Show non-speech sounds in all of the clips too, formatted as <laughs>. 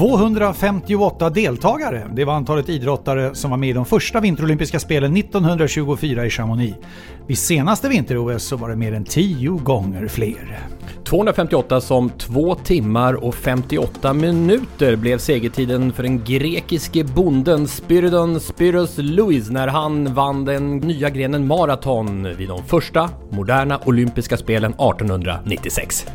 –258 deltagare. Det var antalet idrottare som var med i de första vinterolympiska spelen 1924 i Chamonix. Vid senaste vinter-OS så var det mer än 10 gånger fler. 258 som 2 timmar och 58 minuter blev segertiden för den grekiske bonden Spyridon Spyros Louis när han vann den nya grenen maraton vid de första moderna olympiska spelen 1896.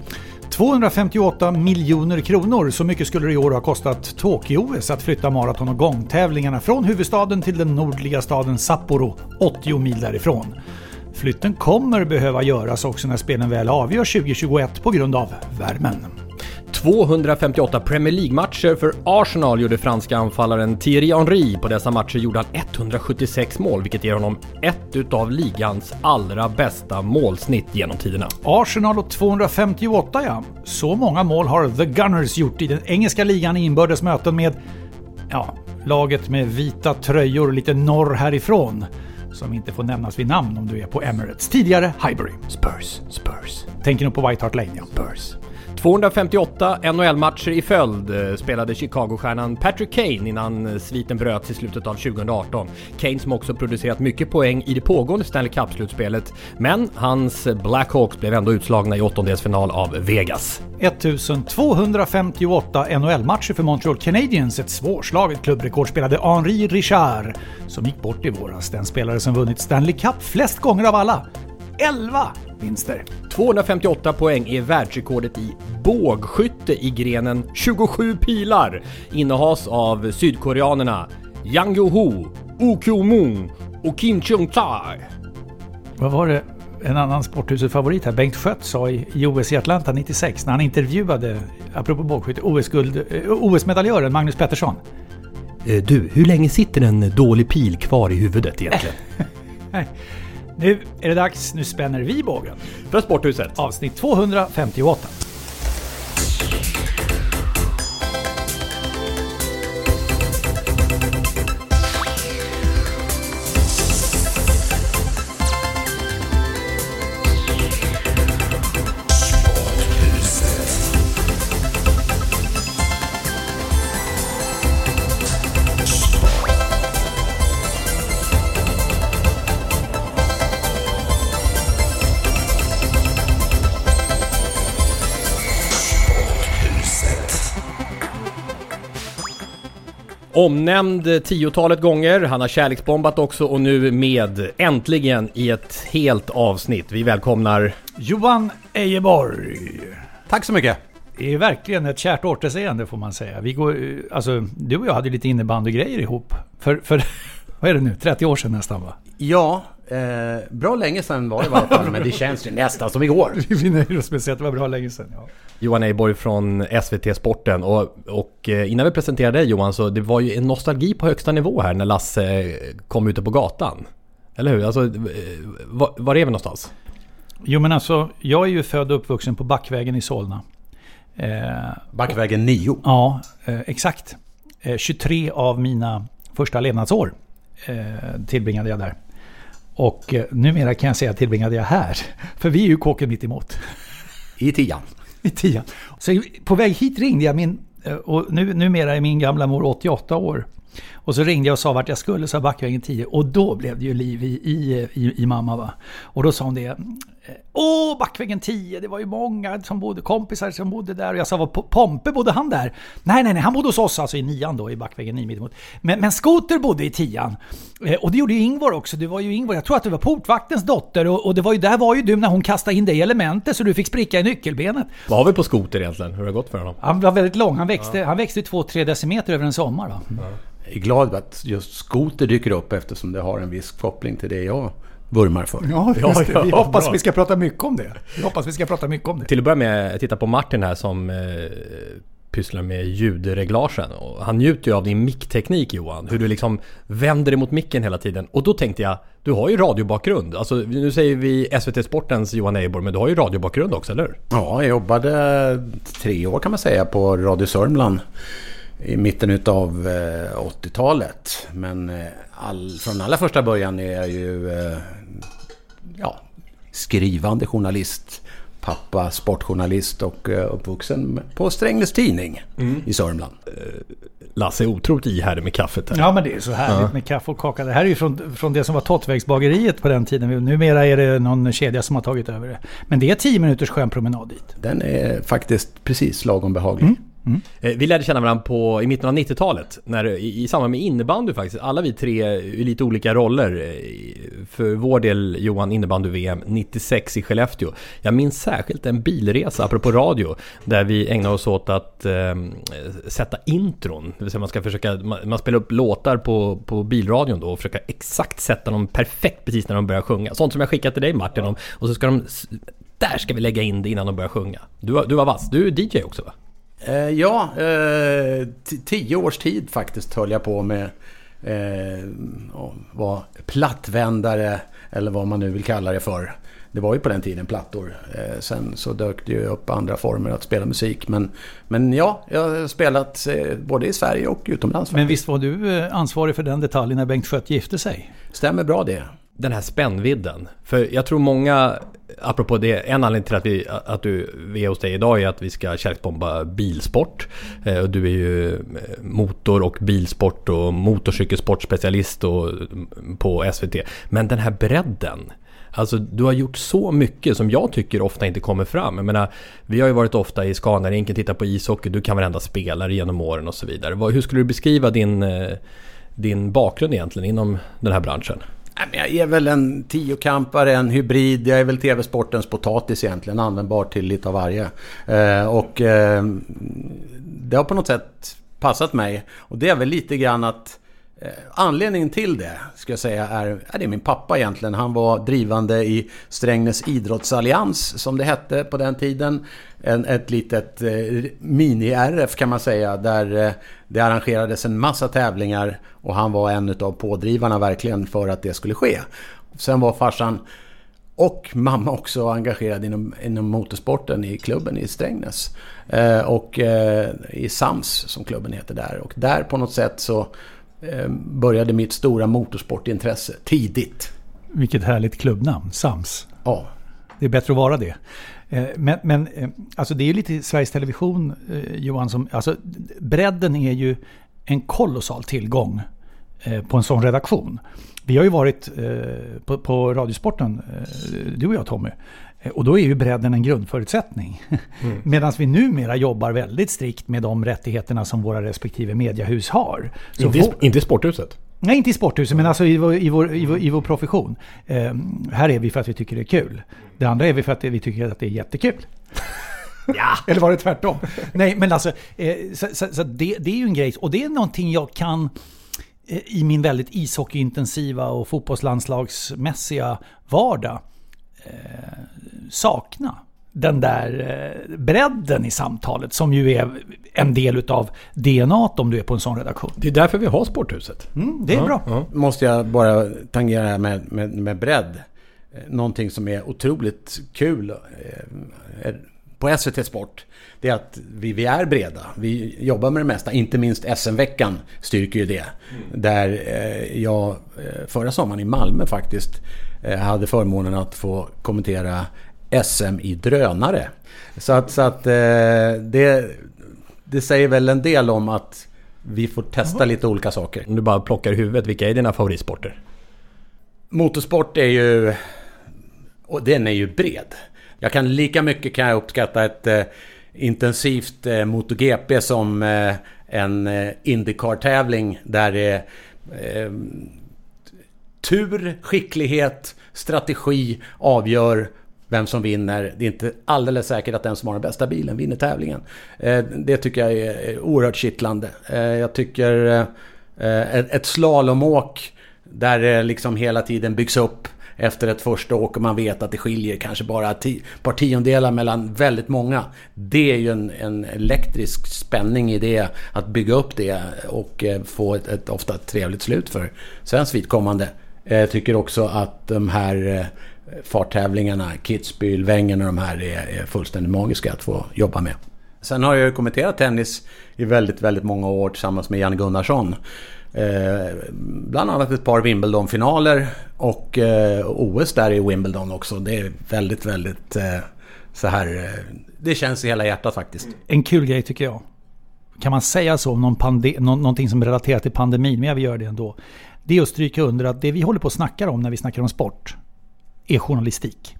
258 miljoner kronor, så mycket skulle det i år ha kostat Tokyo-OS att flytta maraton och gångtävlingarna från huvudstaden till den nordliga staden Sapporo, 80 mil därifrån. Flytten kommer behöva göras också när spelen väl avgörs 2021 på grund av värmen. 258 Premier League-matcher för Arsenal gjorde franska anfallaren Thierry Henry. På dessa matcher gjorde han 176 mål, vilket ger honom ett utav ligans allra bästa målsnitt genom tiderna. Arsenal och 258 ja. Så många mål har The Gunners gjort i den engelska ligan i inbördes möten med, ja, laget med vita tröjor lite norr härifrån. Som inte får nämnas vid namn om du är på Emirates. Tidigare Highbury. Spurs, Spurs. Tänker nog på White Hart Lane ja. Spurs. 258 NHL-matcher i följd eh, spelade Chicago-stjärnan Patrick Kane innan eh, sviten bröts i slutet av 2018. Kane som också producerat mycket poäng i det pågående Stanley Cup-slutspelet, men hans Blackhawks blev ändå utslagna i åttondelsfinal av Vegas. 1258 NHL-matcher för Montreal Canadiens, ett svårslaget klubbrekord spelade Henri Richard, som gick bort i våras. Den spelare som vunnit Stanley Cup flest gånger av alla. 11 vinster. 258 poäng är världsrekordet i bågskytte i grenen 27 pilar. Innehas av sydkoreanerna Yang Yo-Ho, Oh Kyo-Moon och Kim Chung-Tai. Vad var det en annan sporthusets favorit här, Bengt Schött, sa i, i OS i Atlanta 96 när han intervjuade, apropå bågskytte, OS-medaljören Magnus Pettersson. Eh, Du, hur länge sitter en dålig pil kvar i huvudet egentligen? <laughs> <laughs> Nu är det dags, nu spänner vi bågen. För Sporthuset. Avsnitt 258. Omnämnd tiotalet gånger, han har kärleksbombat också och nu med äntligen i ett helt avsnitt. Vi välkomnar Johan Ejeborg. Tack så mycket. Det är verkligen ett kärt återseende får man säga. Vi går, alltså, du och jag hade lite innebandygrejer ihop. För, för <laughs> vad är det nu, 30 år sedan nästan va? Ja, eh, bra länge sedan var det i varje fall, men det känns ju nästan som igår. <laughs> Vi nöjer oss med att säga att det var bra länge sedan. Ja. Johan Eiborg från SVT Sporten och, och eh, innan vi presenterar dig Johan så det var ju en nostalgi på högsta nivå här när Lasse eh, kom ute på gatan. Eller hur? Alltså, eh, var, var är vi någonstans? Jo men alltså, jag är ju född och uppvuxen på Backvägen i Solna. Eh, Backvägen 9. Ja, eh, exakt. Eh, 23 av mina första levnadsår eh, tillbringade jag där. Och eh, numera kan jag säga tillbringade jag här. <laughs> För vi är ju kåken mitt emot. I tian. I tian. Så på väg hit ringde jag min... eh, Och nu, numera är min gamla mor 88 år. Och så ringde jag och sa vart jag skulle, sa Backvägen 10. Och då blev det ju liv i, i, i, i mamma va. Och då sa hon det. Åh, Backvägen 10, det var ju många som bodde, kompisar som bodde där. Och jag sa, vad Pompe, bodde han där? Nej, nej, nej, han bodde hos oss, alltså i nian då, i Backvägen 9 mittemot. Men, men Skoter bodde i tian. Eh, och det gjorde ju Ingvar också. Det var ju Ingvar, jag tror att det var portvaktens dotter. Och, och det var ju, där var ju du när hon kastade in i elementet så du fick spricka i nyckelbenet. Vad har vi på Skoter egentligen? Hur har det gått för honom? Han var väldigt lång, han växte, ja. han växte 2-3 decimeter över en sommar. Va? Ja. Jag är glad att just skoter dyker upp eftersom det har en viss koppling till det jag vurmar för. Ja, ja, ja, vi hoppas bra. vi ska prata mycket om det. Vi hoppas vi ska prata mycket om det. Till att börja med, titta på Martin här som eh, pysslar med ljudreglagen. Och han njuter ju av din mickteknik Johan. Hur du liksom vänder dig mot micken hela tiden. Och då tänkte jag, du har ju radiobakgrund. Alltså nu säger vi SVT Sportens Johan Eibor, men du har ju radiobakgrund också, eller hur? Ja, jag jobbade tre år kan man säga på Radio Sörmland i mitten utav 80-talet. Eh, men eh, all, från allra första början är jag ju eh, ja, skrivande journalist. Pappa sportjournalist och uppvuxen på Strängnäs Tidning mm. i Sörmland. Lasse är otroligt ihärdig med kaffet. Här. Ja men det är så härligt ja. med kaffe och kaka. Det här är ju från, från det som var Tottvägsbageriet på den tiden. Numera är det någon kedja som har tagit över det. Men det är tio minuters skön promenad dit. Den är faktiskt precis lagom behaglig. Mm. Mm. Eh, vi lärde känna varandra på, i mitten av 90-talet. När, i, I samband med innebandy faktiskt. Alla vi tre i lite olika roller. Eh, för vår del Johan innebandy-VM 96 i Skellefteå. Jag minns särskilt en bilresa, apropå radio. Där vi ägnade oss åt att eh, sätta intron. Det vill säga man ska försöka, man, man spelar upp låtar på, på bilradion då och försöka exakt sätta dem perfekt precis när de börjar sjunga. Sånt som jag skickat till dig Martin om. Och så ska de där ska vi lägga in det innan de börjar sjunga. Du, du var vass. Du är DJ också va? Eh, ja, eh, tio års tid faktiskt höll jag på med eh, var plattvändare eller vad man nu vill kalla det för. Det var ju på den tiden plattor. Eh, sen så dök det ju upp andra former att spela musik. Men, men ja, jag har spelat eh, både i Sverige och utomlands. Men visst var du eh, ansvarig för den detaljen när Bengt Schött gifte sig? Stämmer bra det. Den här spännvidden. För jag tror många apropå det, en anledning till att, vi, att du, vi är hos dig idag är att vi ska kärleksbomba bilsport. Eh, och du är ju eh, motor och bilsport och motorcykelsportspecialist och, mm, på SVT. Men den här bredden. Alltså du har gjort så mycket som jag tycker ofta inte kommer fram. Jag menar, vi har ju varit ofta i Scanarinken, tittat på ishockey, du kan varenda spelare genom åren och så vidare. Hur skulle du beskriva din, eh, din bakgrund egentligen inom den här branschen? Jag är väl en tiokampare, en hybrid. Jag är väl tv-sportens potatis egentligen. Användbar till lite av varje. Eh, och eh, det har på något sätt passat mig. Och det är väl lite grann att Eh, anledningen till det, ska jag säga, är, är det min pappa egentligen. Han var drivande i Strängnäs idrottsallians, som det hette på den tiden. En, ett litet eh, mini-RF kan man säga, där eh, det arrangerades en massa tävlingar och han var en av pådrivarna verkligen för att det skulle ske. Sen var farsan och mamma också engagerad inom, inom motorsporten i klubben i Strängnäs. Eh, och eh, i SAMS som klubben heter där. Och där på något sätt så började mitt stora motorsportintresse tidigt. Vilket härligt klubbnamn, SAMS. Ja. Det är bättre att vara det. Eh, men, men eh, alltså det är ju lite Sveriges Television, Johan, som... Alltså bredden är ju en kolossal tillgång på en sån redaktion. Vi har ju varit på, på Radiosporten, du och jag Tommy, och då är ju bredden en grundförutsättning. <laughs> Mm. Medan vi numera jobbar väldigt strikt med de rättigheterna som våra respektive mediehus har. Så inte, i, inte i sporthuset? Nej, inte i sporthuset, men alltså i vår, i vår, i vår, i vår profession. Eh, här är vi för att vi tycker det är kul. Det andra är vi för att vi tycker att det är jättekul. <laughs> Ja. Eller var det tvärtom? Nej, men alltså, eh, så, så, så det, det, är ju en grej. Och det är någonting jag kan eh, i min väldigt ishockeyintensiva och fotbollslandslagsmässiga vardag eh, sakna den där eh, bredden i samtalet som ju är en del utav DNA om du är på en sån redaktion. Det är därför vi har Sporthuset. Mm, det är ja, bra. Ja. Måste jag bara tangera här med, med, med bredd. Eh, någonting som är otroligt kul eh, på SVT Sport. Det är att vi, vi är breda. Vi jobbar med det mesta. Inte minst SM-veckan styrker ju det. Mm. Där jag förra sommaren i Malmö faktiskt hade förmånen att få kommentera SM i drönare. Så att, så att eh, det, det säger väl en del om att vi får testa lite olika saker. Om du bara plockar i huvudet, vilka är dina favoritsporter? Motorsport är ju... Och den är ju bred. Jag kan lika mycket kan jag uppskatta ett eh, intensivt eh, MotoGP som eh, en eh, Indycar-tävling där det eh, tur, skicklighet, strategi avgör vem som vinner. Det är inte alldeles säkert att den som har den bästa bilen vinner tävlingen. Eh, det tycker jag är oerhört kittlande. Eh, jag tycker eh, ett slalomåk där det liksom hela tiden byggs upp efter ett första åk och man vet att det skiljer kanske bara ett par tiondelar mellan väldigt många. Det är ju en, en elektrisk spänning i det, att bygga upp det och få ett, ett ofta trevligt slut för svenskt vidkommande. Eh, jag tycker också att de här eh, farttävlingarna, Kitzbühel, Wengen och de här är, är fullständigt magiska att få jobba med. Sen har jag ju kommenterat tennis i väldigt, väldigt många år tillsammans med Janne Gunnarsson. Eh, bland annat ett par Wimbledon-finaler och eh, OS där i Wimbledon också. Det är väldigt, väldigt eh, så här... Eh, det känns i hela hjärtat faktiskt. En kul grej tycker jag. Kan man säga så om någon pande- någonting som är relaterat till pandemin, men jag vill göra det ändå. Det är att stryka under att det vi håller på att snacka om när vi snackar om sport, är journalistik.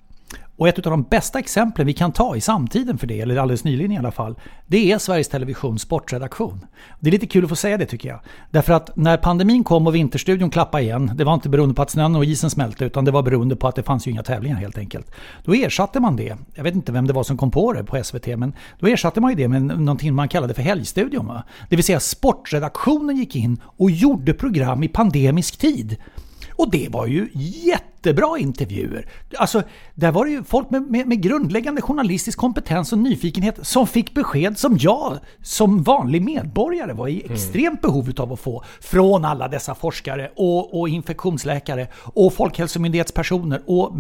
Och ett av de bästa exemplen vi kan ta i samtiden för det, eller alldeles nyligen i alla fall, det är Sveriges Televisions sportredaktion. Det är lite kul att få säga det tycker jag. Därför att när pandemin kom och Vinterstudion klappade igen, det var inte beroende på att snön och isen smälte, utan det var beroende på att det fanns ju inga tävlingar helt enkelt. Då ersatte man det, jag vet inte vem det var som kom på det på SVT, men då ersatte man ju det med någonting man kallade för helgstudion. Va? Det vill säga sportredaktionen gick in och gjorde program i pandemisk tid. Och det var ju jättebra intervjuer. Alltså, där var det ju folk med, med, med, grundläggande journalistisk kompetens och nyfikenhet som fick besked som jag som vanlig medborgare var i extremt behov av att få från alla dessa forskare och, och infektionsläkare och Folkhälsomyndighetspersoner och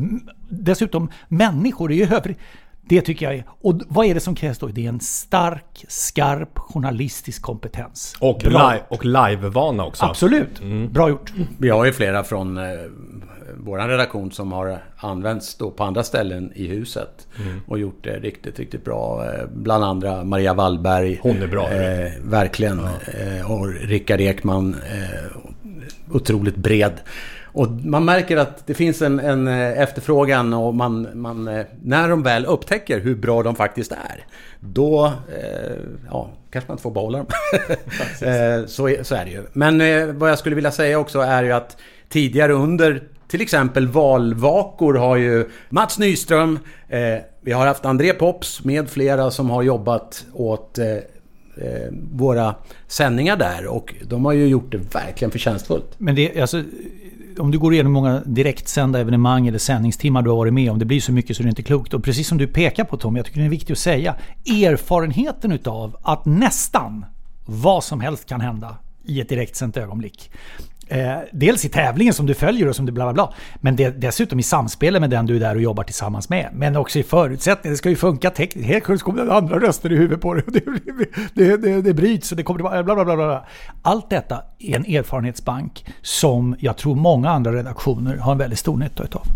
dessutom människor i övrigt. Det tycker jag är. Och vad är det som krävs då? Det är en stark, skarp journalistisk kompetens. Och, li och livevana också. Absolut. Mm. Bra gjort. Vi har ju flera från eh, vår redaktion som har använts då på andra ställen i huset. Mm. Och gjort det riktigt, riktigt bra. Eh, bland andra Maria Wallberg. Hon är bra. Eh, verkligen. Ja. Eh, och Rickard Ekman. Eh, otroligt bred. Och man märker att det finns en, en eh, efterfrågan och man, man, eh, när de väl upptäcker hur bra de faktiskt är, då eh, ja, kanske man inte får behålla dem. <laughs> eh, så, så är det ju. Men eh, vad jag skulle vilja säga också är ju att tidigare under till exempel valvakor har ju Mats Nyström, eh, vi har haft André Pops med flera som har jobbat åt våra sändningar där och de har ju gjort det verkligen förtjänstfullt. Men det, alltså, om du går igenom många direktsända evenemang eller sändningstimmar du har varit med om, det blir så mycket så det är inte klokt. Och precis som du pekar på Tom, jag tycker det är viktigt att säga, erfarenheten utav att nästan vad som helst kan hända i ett direktsänt ögonblick. Eh, dels i tävlingen som du följer och som du bla bla bla. Men det, dessutom i samspelet med den du är där och jobbar tillsammans med. Men också i förutsättningar. Det ska ju funka tekniskt. Helt plötsligt kommer det andra röster i huvudet på dig. <laughs> Det, det, det, det bryts och det kommer bla, bla bla bla. Allt detta är en erfarenhetsbank som jag tror många andra redaktioner har en väldigt stor nytta utav.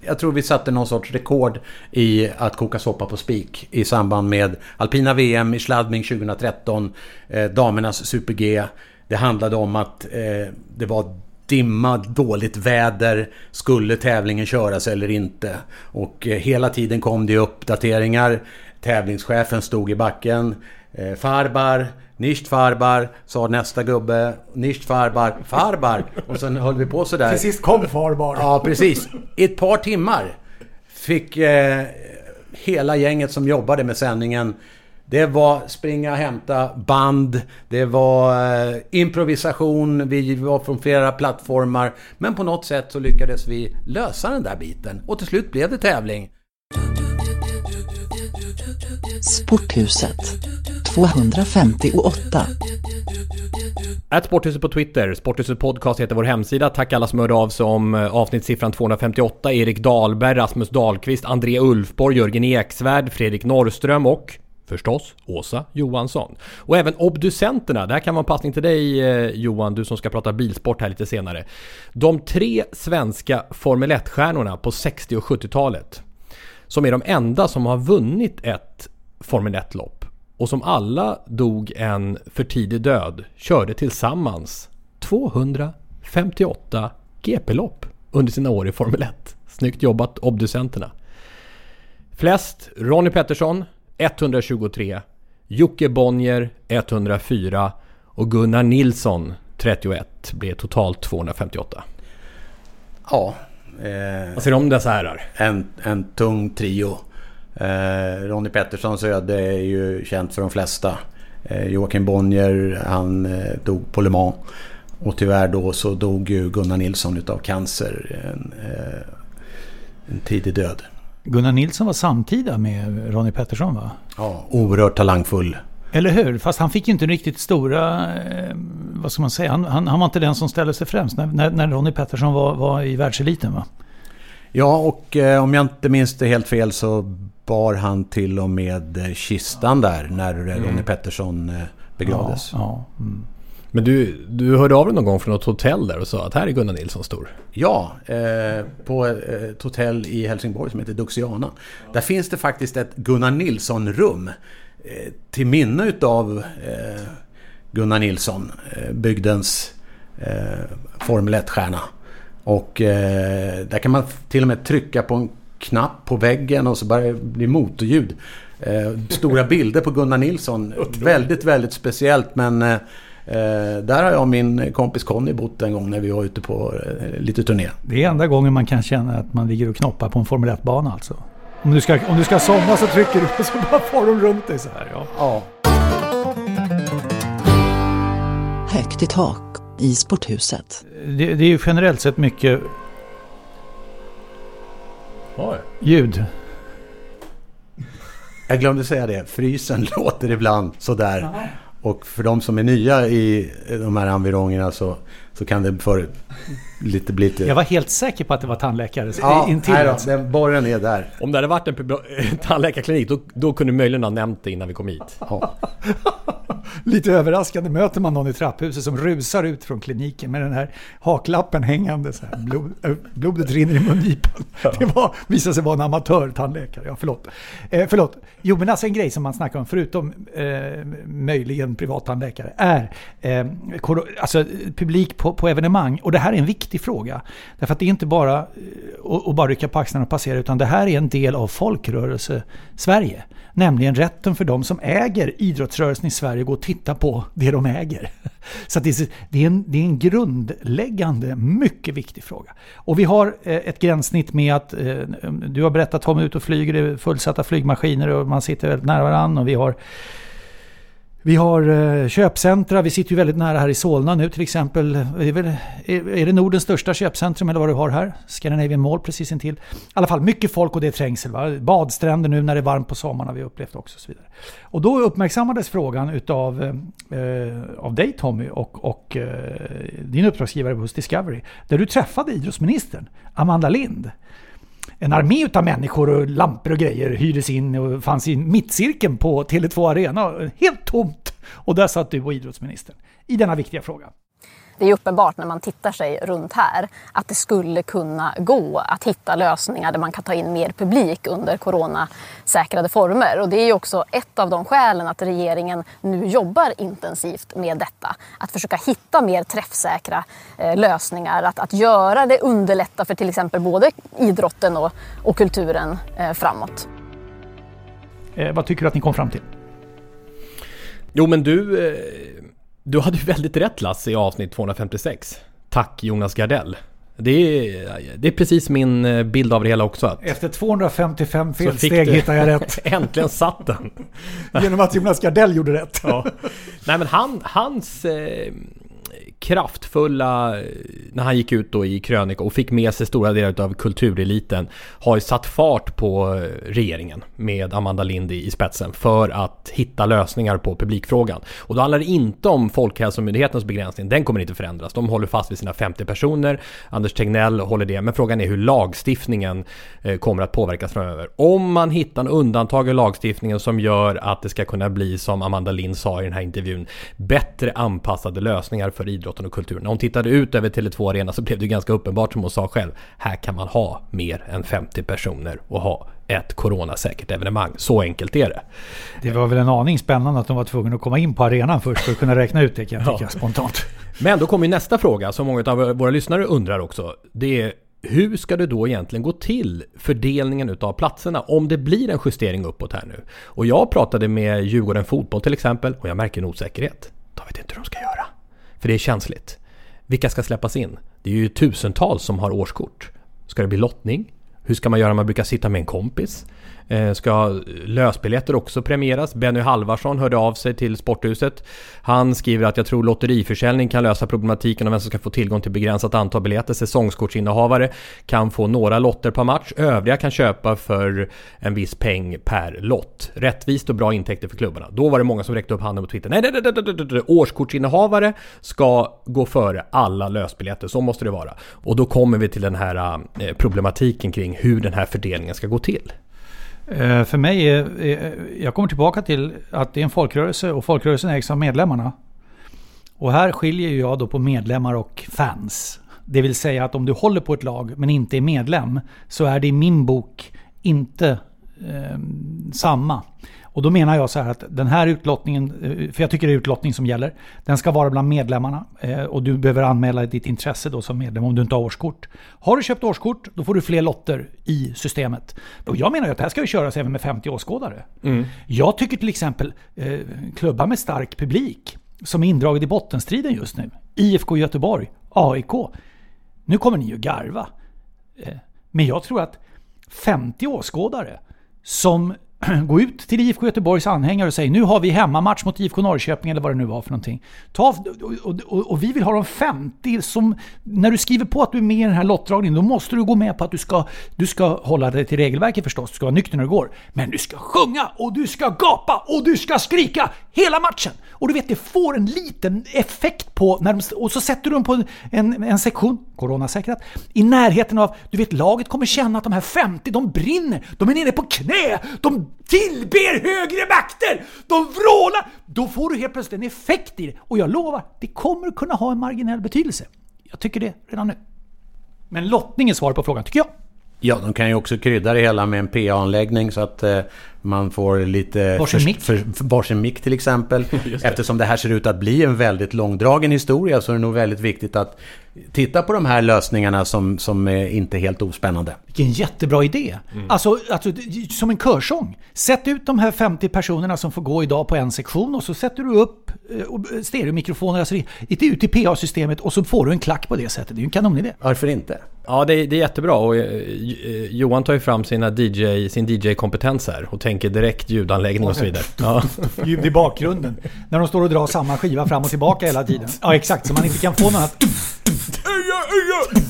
Jag tror vi satte någon sorts rekord i att koka soppa på spik i samband med alpina VM i Schladming 2013, eh, damernas Super-G. Det handlade om att eh, det var dimma, dåligt väder. Skulle tävlingen köras eller inte? Och eh, hela tiden kom det uppdateringar. Tävlingschefen stod i backen. Eh, farbar, nicht farbar, sa nästa gubbe. Nicht farbar, farbar. Och sen höll vi på sådär. Till sist kom farbar. Ja, precis. I ett par timmar fick eh, hela gänget som jobbade med sändningen det var springa och hämta band, det var eh, improvisation, vi var från flera plattformar. Men på något sätt så lyckades vi lösa den där biten och till slut blev det tävling. Sporthuset 258 Ät Sporthuset på Twitter. Sporthuset Podcast heter vår hemsida. Tack alla som hörde av sig om eh, avsnittssiffran 258. Erik Dahlberg, Rasmus Dahlqvist, André Ulfborg, Jörgen Eksvärd, Fredrik Norrström och förstås Åsa Johansson. Och även obducenterna, det här kan vara en passning till dig eh, Johan, du som ska prata bilsport här lite senare. De tre svenska Formel 1-stjärnorna på 60 och 70-talet, som är de enda som har vunnit ett Formel 1-lopp. och som alla dog en för tidig död körde tillsammans 258 GP-lopp under sina år i Formel 1. Snyggt jobbat obducenterna. Flest Ronnie Pettersson 123, Jocke Bonnier 104 och Gunnar Nilsson 31 blev totalt 258. Ja. Eh, Vad säger du om dessa herrar? en, en tung trio. Eh, Ronnie Petterssons öde är ju känt för de flesta. Eh, Joakim Bonnier, han eh, dog på Le Mans. Och tyvärr då så dog ju Gunnar Nilsson utav cancer. En, eh, en tidig död. Gunnar Nilsson var samtida med Ronnie Pettersson va? Ja, oerhört talangfull. Eller hur? Fast han fick ju inte riktigt stora... Eh, vad ska man säga? Han, han, han var inte den som ställde sig främst när, när, när Ronnie Pettersson var, var i världseliten va? Ja, och eh, om jag inte minns det helt fel så bar han till och med eh, kistan där när eh, Ronnie Pettersson eh, begravdes. Ja, ja. Mm. Men du, du hörde av dig någon gång från något hotell där och sa att här är Gunnar Nilsson stor. Ja, eh, på ett hotell i Helsingborg som heter Duxiana. Där finns det faktiskt ett Gunnar Nilsson-rum. Eh, till minne utav eh, Gunnar Nilsson, eh, bygdens eh, Formel 1-stjärna. Och eh, där kan man till och med trycka på en knapp på väggen och så bara det blir motorljud. Eh, stora bilder på Gunnar Nilsson. väldigt, väldigt speciellt men eh, Eh, där har jag och min kompis Conny bott en gång när vi var ute på eh, lite turné. Det är enda gången man kan känna att man ligger och knoppar på en Formel 1-bana alltså. Om du, ska, om du ska somna så trycker du och <laughs> så bara far de runt dig så här. Ja. Ja. Högt i tak i sporthuset. Det, det är ju generellt sett mycket ljud. Jag glömde säga det. Frysen <laughs> låter ibland sådär. Och för de som är nya i de här environgerna så, så kan det för lite bli lite... Jag var helt säker på att det var tandläkare ja, intill. nej då, alltså. den borren är där. Om det hade varit en <laughs> tandläkarklinik då, då kunde du möjligen ha nämnt det innan vi kom hit. Ja. <laughs> Lite överraskande möter man någon i trapphuset som rusar ut från kliniken med den här haklappen hängande. Så här. Blod, äh, blodet rinner i mungipan. Det var, visade sig vara en amatörtandläkare. Ja, förlåt. Eh, förlåt. Jo, men alltså en grej som man snackar om, förutom eh, möjligen privattandläkare, är eh, alltså, publik på, på evenemang. Och det här är en viktig fråga. Därför att det är inte bara eh, att bara rycka på axlarna och passera, utan det här är en del av folkrörelse-Sverige. Nämligen rätten för de som äger idrottsrörelsen i Sverige att gå och titta på det de äger. <laughs> Så att det, är, det, är en, det är en grundläggande, mycket viktig fråga. Och vi har eh, ett gränssnitt med att eh, du har berättat om ut och flyger, det är fullsatta flygmaskiner och man sitter väldigt nära varandra. Och vi har vi har eh, köpcentra, vi sitter ju väldigt nära här i Solna nu till exempel. Det är, väl, är det Nordens största köpcentrum eller vad du har här? Scandinavian Mall precis intill. I alla fall mycket folk och det är trängsel. Va? Badstränder nu när det är varmt på sommaren har vi upplevt också. Och, så vidare. och då uppmärksammades frågan utav eh, av dig Tommy och, och eh, din uppdragsgivare hos Discovery. Där du träffade idrottsministern Amanda Lind en armé utav människor och lampor och grejer hyrdes in och fanns i mittcirkeln på Tele2 Arena. Helt tomt! Och där satt du och idrottsministern i denna viktiga fråga. Det är uppenbart när man tittar sig runt här att det skulle kunna gå att hitta lösningar där man kan ta in mer publik under coronasäkrade former. Och det är ju också ett av de skälen att regeringen nu jobbar intensivt med detta. Att försöka hitta mer träffsäkra eh, lösningar, att, att göra det underlätta för till exempel både idrotten och, och kulturen eh, framåt. Eh, vad tycker du att ni kom fram till? Jo men du, eh, du hade ju väldigt rätt Lasse i avsnitt 256. Tack Jonas Gardell. Det är, det är precis min eh, bild av det hela också. Att Efter 255 så fick felsteg hittar jag rätt. <laughs> Äntligen satt den. Genom att Jonas Gardell gjorde rätt. Ja. Nej men han, hans eh, kraftfulla, när han gick ut då i krönika och fick med sig stora delar av kultureliten, har ju satt fart på regeringen med Amanda Lind i spetsen för att hitta lösningar på publikfrågan. Och då handlar det inte om Folkhälsomyndighetens begränsning, den kommer inte förändras. De håller fast vid sina 50 personer, Anders Tegnell håller det, men frågan är hur lagstiftningen eh, kommer att påverkas framöver. Om man hittar en undantag i lagstiftningen som gör att det ska kunna bli, som Amanda Lind sa i den här intervjun, bättre anpassade lösningar för idrott idrotten och kulturen. När hon tittade ut över Tele2 Arena så blev det ganska uppenbart som hon sa själv. Här kan man ha mer än 50 personer och ha ett coronasäkert evenemang. Så enkelt är det. Det var väl en aning spännande att de var tvungna att komma in på arenan först för att kunna räkna ut det kan jag tycka spontant. Men då kommer ju nästa fråga som många av våra lyssnare undrar också. Det är hur ska det då egentligen gå till fördelningen utav platserna om det blir en justering uppåt här nu? Och jag pratade med Djurgården Fotboll till exempel och jag märker en osäkerhet. De vet inte hur de ska göra. För det är känsligt. Vilka ska släppas in? Det är ju tusentals som har årskort. Ska det bli lottning? Hur ska man göra om man brukar sitta med en kompis? Eh, ska lösbiljetter också premieras? Benny Halvarsson hörde av sig till Sporthuset. Han skriver att jag tror lotteriförsäljning kan lösa problematiken om vem som ska få tillgång till begränsat antal biljetter. Säsongskortsinnehavare kan få några lotter per match. Övriga kan köpa för en viss peng per lott. Rättvist och bra intäkter för klubbarna. Då var det många som räckte upp handen på Twitter. Nej, nej, nej, nej, nej, nej. årskortsinnehavare ska gå före alla lösbiljetter. Så måste det vara. Och då kommer vi till den här eh, problematiken kring hur den här fördelningen ska gå till. Eh, för mig är, jag kommer tillbaka till att det är en folkrörelse och folkrörelsen ägs av medlemmarna. Och här skiljer jag då på medlemmar och fans. Det vill säga att om du håller på ett lag men inte är medlem så är det i min bok inte eh, samma. Och då menar jag så här att den här utlottningen, eh, för jag tycker det är utlottning som gäller, den ska vara bland medlemmarna. Eh, och du behöver anmäla ditt intresse då som medlem om du inte har årskort. Har du köpt årskort, då får du fler lotter i systemet. Och jag menar ju att det här ska ju köras även med 50 åskådare. Mm. Jag tycker till exempel eh, klubbar med stark publik, som är indraget i bottenstriden just nu. IFK Göteborg, AIK. Nu kommer ni ju garva. Men jag tror att 50 åskådare som <clears throat> gå ut till IFK Göteborgs anhängare och säg nu har vi hemmamatch mot IFK Norrköping eller vad det nu var för någonting. Ta, och, och, och, vi vill ha de 50 som... När du skriver på att du är med i den här lottdragningen då måste du gå med på att du ska, du ska hålla dig till regelverket förstås. Du ska vara nykter när du går. Men du ska sjunga och du ska gapa och du ska skrika hela matchen! Och du vet, det får en liten effekt på... När de, och så sätter du dem på en, en sektion, coronasäkrat, i närheten av... Du vet, laget kommer känna att de här 50, de brinner! De är nere på knä! De tillber högre makter! De vrålar! Då får du helt plötsligt en effekt i det. Och jag lovar, det kommer kunna ha en marginell betydelse. Jag tycker det redan nu. Men lottning är svar på frågan, tycker jag. Ja, de kan ju också krydda det hela med en PA-anläggning så att eh, man får lite... Varsin mick? För, för, varsin mick till exempel. <laughs> det. Eftersom det här ser ut att bli en väldigt långdragen historia så är det nog väldigt viktigt att titta på de här lösningarna som, som är inte helt ospännande. Vilken jättebra idé! Mm. Alltså, alltså, som en körsång. Sätt ut de här 50 personerna som får gå idag på en sektion och så sätter du upp eh, stereomikrofoner alltså, ut i PA-systemet och så får du en klack på det sättet. Det är ju en kanonidé. Varför inte? Ja, det är, det är jättebra och eh, Johan tar ju fram sina DJ, sin DJ-kompetens här och tänker direkt ljudanläggning och så vidare. Ja. <laughs> Ljud i bakgrunden. När de står och drar samma skiva fram och tillbaka hela tiden. Ja, exakt. Så man inte kan få någon här...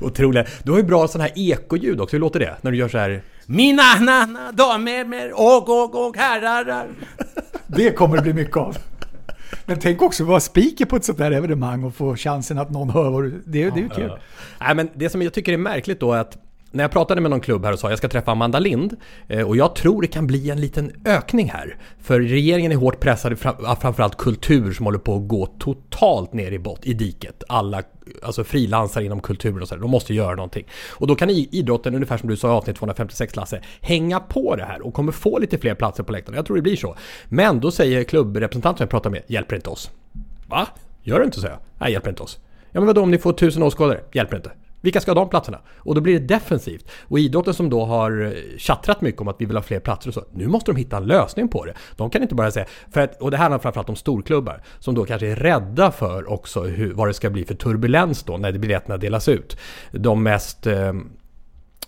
Otroligt. Du har ju bra sån här ekoljud också. Hur låter det? När du gör så här... Mina nana, damer och, och, och herrar. Det kommer det bli mycket av. Men tänk också att vara speaker på ett sånt här evenemang och få chansen att någon hör vad du... Det, det är ju kul. Ja. Nej, men det som jag tycker är märkligt då är att när jag pratade med någon klubb här och sa att jag ska träffa Amanda Lind eh, och jag tror det kan bli en liten ökning här. För regeringen är hårt pressad framförallt kultur som håller på att gå totalt ner i bott, i diket. Alla alltså frilansare inom kulturen och så, de måste göra någonting. Och då kan idrotten, ungefär som du sa i avsnitt 256 Lasse, hänga på det här och kommer få lite fler platser på läktarna. Jag tror det blir så. Men då säger klubbrepresentanten som jag pratar med, hjälper inte oss. Va? Gör det inte, säger jag. Nej, hjälper inte oss. Ja men vadå om ni får tusen åskådare? Hjälper inte. Vilka ska ha de platserna? Och då blir det defensivt. Och idrotten som då har eh, tjattrat mycket om att vi vill ha fler platser och så. Nu måste de hitta en lösning på det. De kan inte bara säga... För att, och det här handlar framförallt om storklubbar. Som då kanske är rädda för också hur, vad det ska bli för turbulens då när biljetterna delas ut. De mest... Eh,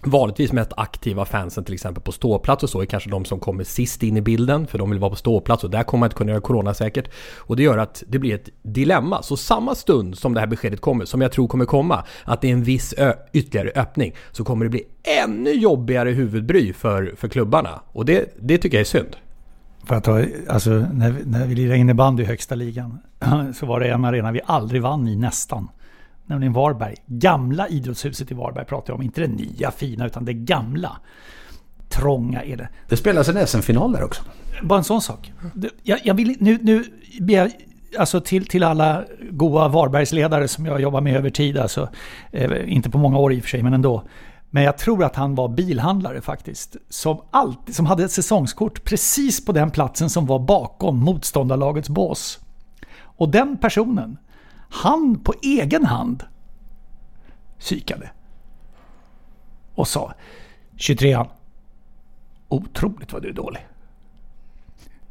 vanligtvis mest aktiva fansen till exempel på ståplats och så är kanske de som kommer sist in i bilden för de vill vara på ståplats och där kommer man inte kunna göra coronasäkert. Och det gör att det blir ett dilemma. Så samma stund som det här beskedet kommer, som jag tror kommer komma, att det är en viss ytterligare öppning, så kommer det bli ännu jobbigare huvudbry för, för klubbarna. Och det, det tycker jag är synd. För att ta, alltså, när, när vi lirade innebandy i högsta ligan <clears throat> så var det en arena vi aldrig vann i nästan nämligen Varberg. Gamla idrottshuset i Varberg pratar jag om, inte det nya fina utan det gamla. trånga är det? Det spelas en SM-final där också. Bara en sån sak. Jag, jag vill nu, nu jag, alltså till, till alla goa Varbergsledare som jag jobbar med över tid, alltså, eh, inte på många år i och för sig, men ändå. Men jag tror att han var bilhandlare faktiskt. Som, alltid, som hade ett säsongskort precis på den platsen som var bakom motståndarlagets bås. Och den personen, han på egen hand psykade. Och sa 23an. Otroligt vad du är dålig.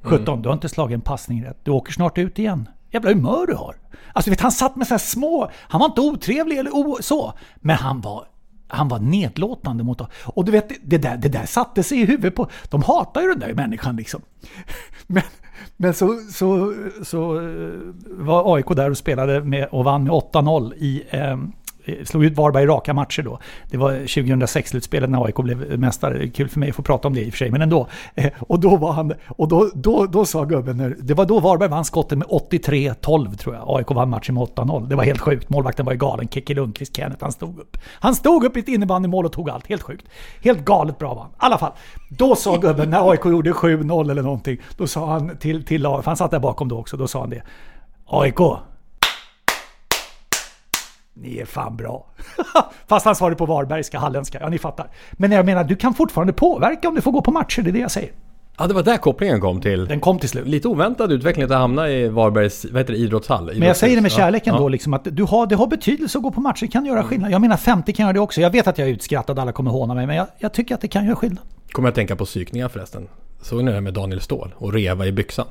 17, mm. du har inte slagit en passning rätt. Du åker snart ut igen. Jävla humör du har. Alltså vet, han satt med så här små... Han var inte otrevlig eller o, så. Men han var han var nedlåtande mot dem. Och du vet, det där, det där satte sig i huvudet på... De hatar ju den där människan liksom. <laughs> Men, men så, så, så eh, var AIK där och spelade med, och vann med 8-0 i... Eh, Eh, slog ut Varberg i raka matcher då. Det var 2006-slutspelet när AIK blev mästare. Kul för mig att få prata om det i och för sig, men ändå. Eh, och då var han, och då, då, då sa gubben, det var då Varberg vann skotten med 83-12 tror jag. AIK vann matchen med 8-0. Det var helt sjukt. Målvakten var ju galen. Kikki Lundqvist, Kenneth, han stod upp. Han stod upp i ett innebandymål och tog allt. Helt sjukt. Helt galet bra var han. I alla fall. Då sa gubben, när AIK gjorde 7-0 eller någonting, då sa han till, till för han satt där bakom då också, då sa han det. AIK, ni är fan bra. <laughs> Fast han sa det på varbergska, halländska. Ja, ni fattar. Men jag menar, du kan fortfarande påverka om du får gå på matcher. Det är det jag säger. Ja, det var där kopplingen kom till. Den kom till slut. Lite oväntad utveckling att hamna i Varbergs vad heter det, idrottshall. Men jag säger det med kärleken ja. då, liksom, att du har, det har betydelse att gå på matcher. Det kan göra skillnad. Jag menar 50 kan göra det också. Jag vet att jag är utskrattad, alla kommer håna mig, men jag, jag tycker att det kan göra skillnad. Kommer jag tänka på psykningar förresten. Såg ni det med Daniel Ståhl och reva i byxan?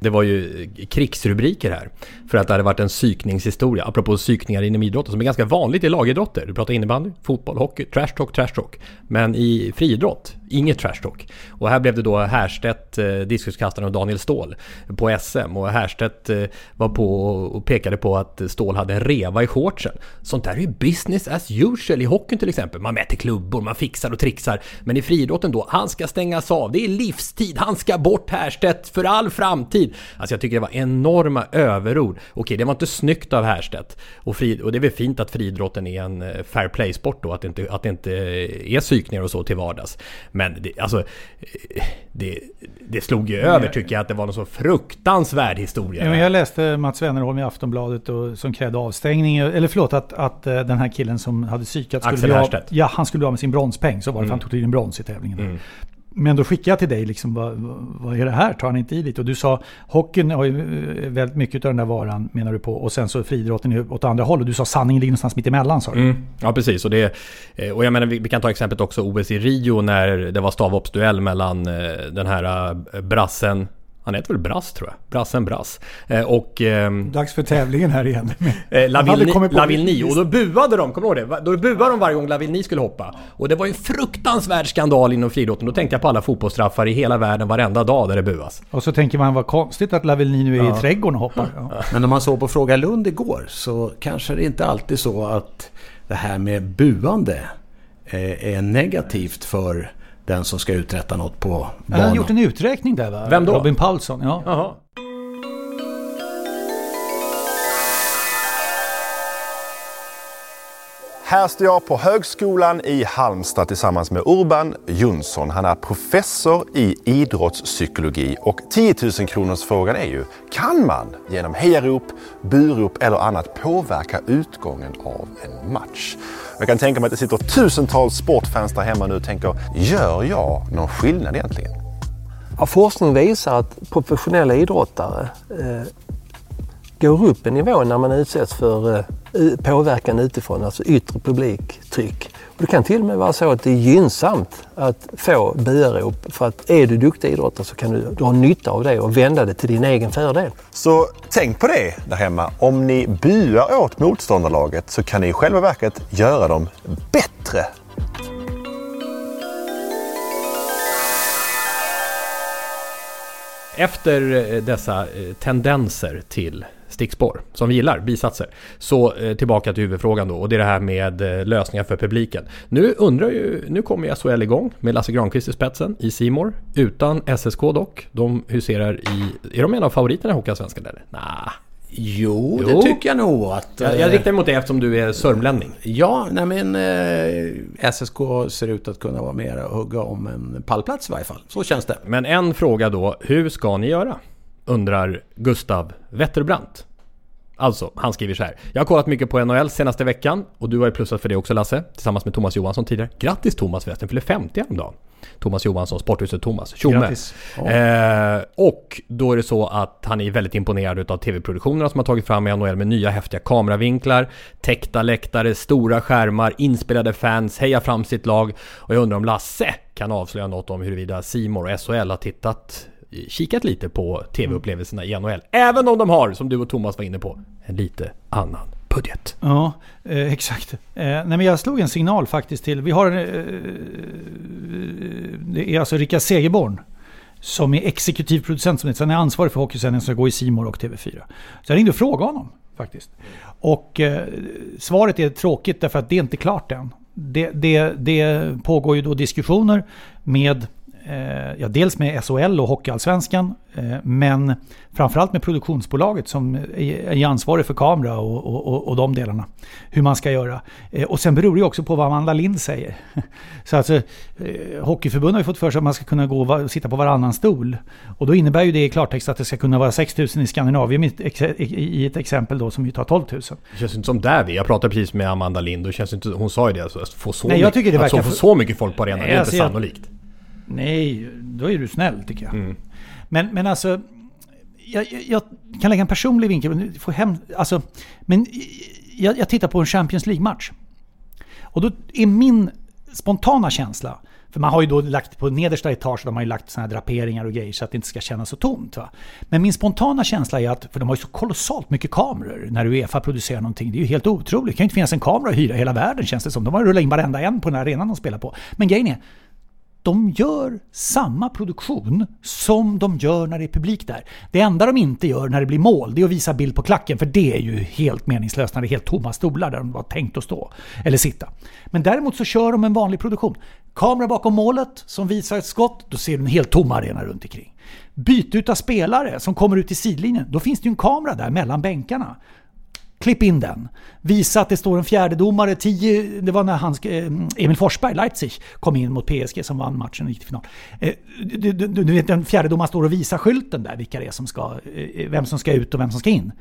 Det var ju eh, krigsrubriker här. För att det hade varit en psykningshistoria, apropå psykningar inom idrotten, som är ganska vanligt i lagidrotter. Du pratar innebandy, fotboll, hockey, trash talk, trash talk. Men i friidrott, inget trash talk. Och här blev det då Härstedt, eh, diskuskastaren och Daniel Ståhl på SM. Och Härstedt eh, var på och pekade på att Ståhl hade en reva i shortsen. Sånt där är ju business as usual i hockeyn till exempel. Man mäter klubbor, man fixar och trixar. Men i friidrotten då, han ska stängas av. Det är livstid, han ska bort Härstedt för all framtid. Alltså jag tycker det var enorma överord. Okej, det var inte snyggt av Härstedt. Och, fri, och det är väl fint att friidrotten är en eh, fair play-sport då, att det, inte, att det inte eh, är psykningar och så till vardags. Men det, alltså, det, det slog ju över tycker jag att det var någon så fruktansvärd historia. Ja, jag läste Mats Wennerholm i Aftonbladet och, som krävde avstängning. Eller förlåt, att, att eh, den här killen som hade psykat skulle Axel bli av, Ja, han skulle bli av med sin bronspeng. Så var det, mm. för han tog tydligen brons i tävlingen. Mm. Men då skickade jag till dig, liksom, vad, vad är det här? Tar han inte i lite? Och du sa, hockeyn har ju eh, väldigt mycket av den där varan, menar du på. Och sen så friidrotten åt andra håll. Och du sa sanningen ligger någonstans mitt emellan, sa du. Mm, ja, precis. Och, det, eh, och jag menar, vi, vi, kan ta exemplet också OS i Rio när det var stavhoppsduell mellan eh, den här brassen han heter väl Brass tror jag. Brassen Brass. Eh, och... Eh, Dags för tävlingen här igen. <laughs> eh, Lavillni. Och då buade de, kommer du ihåg det? Då buade de varje gång Lavillni skulle hoppa. Och det var ju en fruktansvärd skandal inom friidrotten. Då tänkte jag på alla fotbollsstraffar i hela världen varenda dag där det buas. Och så tänker man vad konstigt att Lavillni nu är ja. i trädgården och hoppar. Ja. Men om man såg på Fråga Lund igår så kanske det inte alltid så att det här med buande eh, är negativt för den som ska uträtta något på banan. Han har gjort en uträkning där va? Vem då? Robin Paulsson, ja. Jaha. Här står jag på Högskolan i Halmstad tillsammans med Urban Jonsson. Han är professor i idrottspsykologi och 10 000 kronors frågan är ju, kan man genom hejarop, burop eller annat påverka utgången av en match? Jag kan tänka mig att det sitter tusentals sportfans där hemma nu och tänker, gör jag någon skillnad egentligen? Ja, forskning visar att professionella idrottare eh, går upp en nivå när man utsätts för eh, påverkan utifrån, alltså yttre publiktryck. Och det kan till och med vara så att det är gynnsamt att få buarop för att är du duktig idrottare så kan du dra nytta av det och vända det till din egen fördel. Så tänk på det där hemma. Om ni buar åt motståndarlaget så kan ni i själva verket göra dem bättre. Efter eh, dessa eh, tendenser till stickspår som vi gillar, bisatser. Så eh, tillbaka till huvudfrågan då och det är det här med eh, lösningar för publiken. Nu undrar ju, nu kommer SHL igång med Lasse Granqvist i spetsen i Simor utan SSK dock. De huserar i, är de en av favoriterna i Hockeyallsvenskan eller? Nah. Jo, Jo. det tycker jag nog att... Jag, jag eh, riktar mig mot dig eftersom du är sörmlänning. Ja, nej men eh, SSK ser ut att kunna vara mer och hugga om en pallplats i varje fall. Så känns det. Men en fråga då, hur ska ni göra? Undrar Gustav Wetterbrandt. Alltså, han skriver så här. Jag har kollat mycket på NHL senaste veckan och du har ju plussat för det också Lasse, tillsammans med Thomas Johansson tidigare. Grattis Thomas förresten, fyller 50 häromdagen. Thomas Johansson, Sporthuset Thomas. Tjomme! Grattis. Eh, och då är det så att han är väldigt imponerad av TV-produktionerna som har tagit fram i NHL med nya häftiga kameravinklar, täckta läktare, stora skärmar, inspelade fans, heja fram sitt lag. Och jag undrar om Lasse kan avslöja något om huruvida Simor och SHL har tittat kikat lite på TV-upplevelserna i NHL. Även om de har, som du och Thomas var inne på, en lite annan budget. Ja, eh, exakt. Eh, nej, men jag slog en signal faktiskt till... Vi har... Eh, det är alltså Rickard Segerborn som är exekutiv producent som det Han är ansvarig för hockeysändningen som ska gå i Simor och TV4. Så jag ringde och frågade honom faktiskt. Och eh, svaret är tråkigt därför att det är inte klart än. Det, det, det pågår ju då diskussioner med ja, dels med SHL och Hockeyallsvenskan, eh, men framförallt med produktionsbolaget som är, ansvarig för kamera och, och, och, de delarna. Hur man ska göra. Eh, och sen beror det också på vad Amanda Lind säger. <laughs> Så alltså, eh, Hockeyförbundet har ju fått för sig att man ska kunna gå och sitta på varannan stol. Och då innebär ju det i klartext att det ska kunna vara 6 000 i Skandinavien i ett exempel då som ju tar 12 000. Det känns inte som där vi. Jag pratade precis med Amanda Lind och känns inte, hon sa ju det. Alltså, att få så, Nej, jag mycket, tycker det verkar få för- så mycket folk på arenan, Nej, det är alltså, inte jag- sannolikt. Nej, då är du snäll tycker jag. Mm. Men, men alltså, jag, jag, kan lägga en personlig vinkel. men Få hem, alltså, men jag, jag tittar på en Champions League-match. Och då är min spontana känsla, för man har ju då lagt på nedersta etaget, de har ju lagt såna här draperingar och grejer så att det inte ska kännas så tomt. Va? Men min spontana känsla är att, för de har ju så kolossalt mycket kameror när Uefa producerar någonting. Det är ju helt otroligt. Det kan ju inte finnas en kamera att hyra i hela världen känns det som. De har ju rullat in varenda en på den här arenan de spelar på. Men grejen är, de gör samma produktion som de gör när det är publik där. Det enda de inte gör när det blir mål, det är att visa bild på klacken, för det är ju helt meningslöst när det är helt tomma stolar där de var tänkt att stå eller sitta. Men däremot så kör de en vanlig produktion. Kamera bakom målet som visar ett skott, då ser du en helt tom arena runt omkring. Byte utav spelare som kommer ut i sidlinjen, då finns det ju en kamera där mellan bänkarna. Klipp in den. Visa att det står en fjärdedomare. Tio, det var när hans, eh, Emil Forsberg, Leipzig, kom in mot PSG som vann matchen och gick till final. Eh, du, du, du vet, en fjärdedomare står och visar skylten där, vilka det är som ska, eh, vem som ska ut och vem som ska in.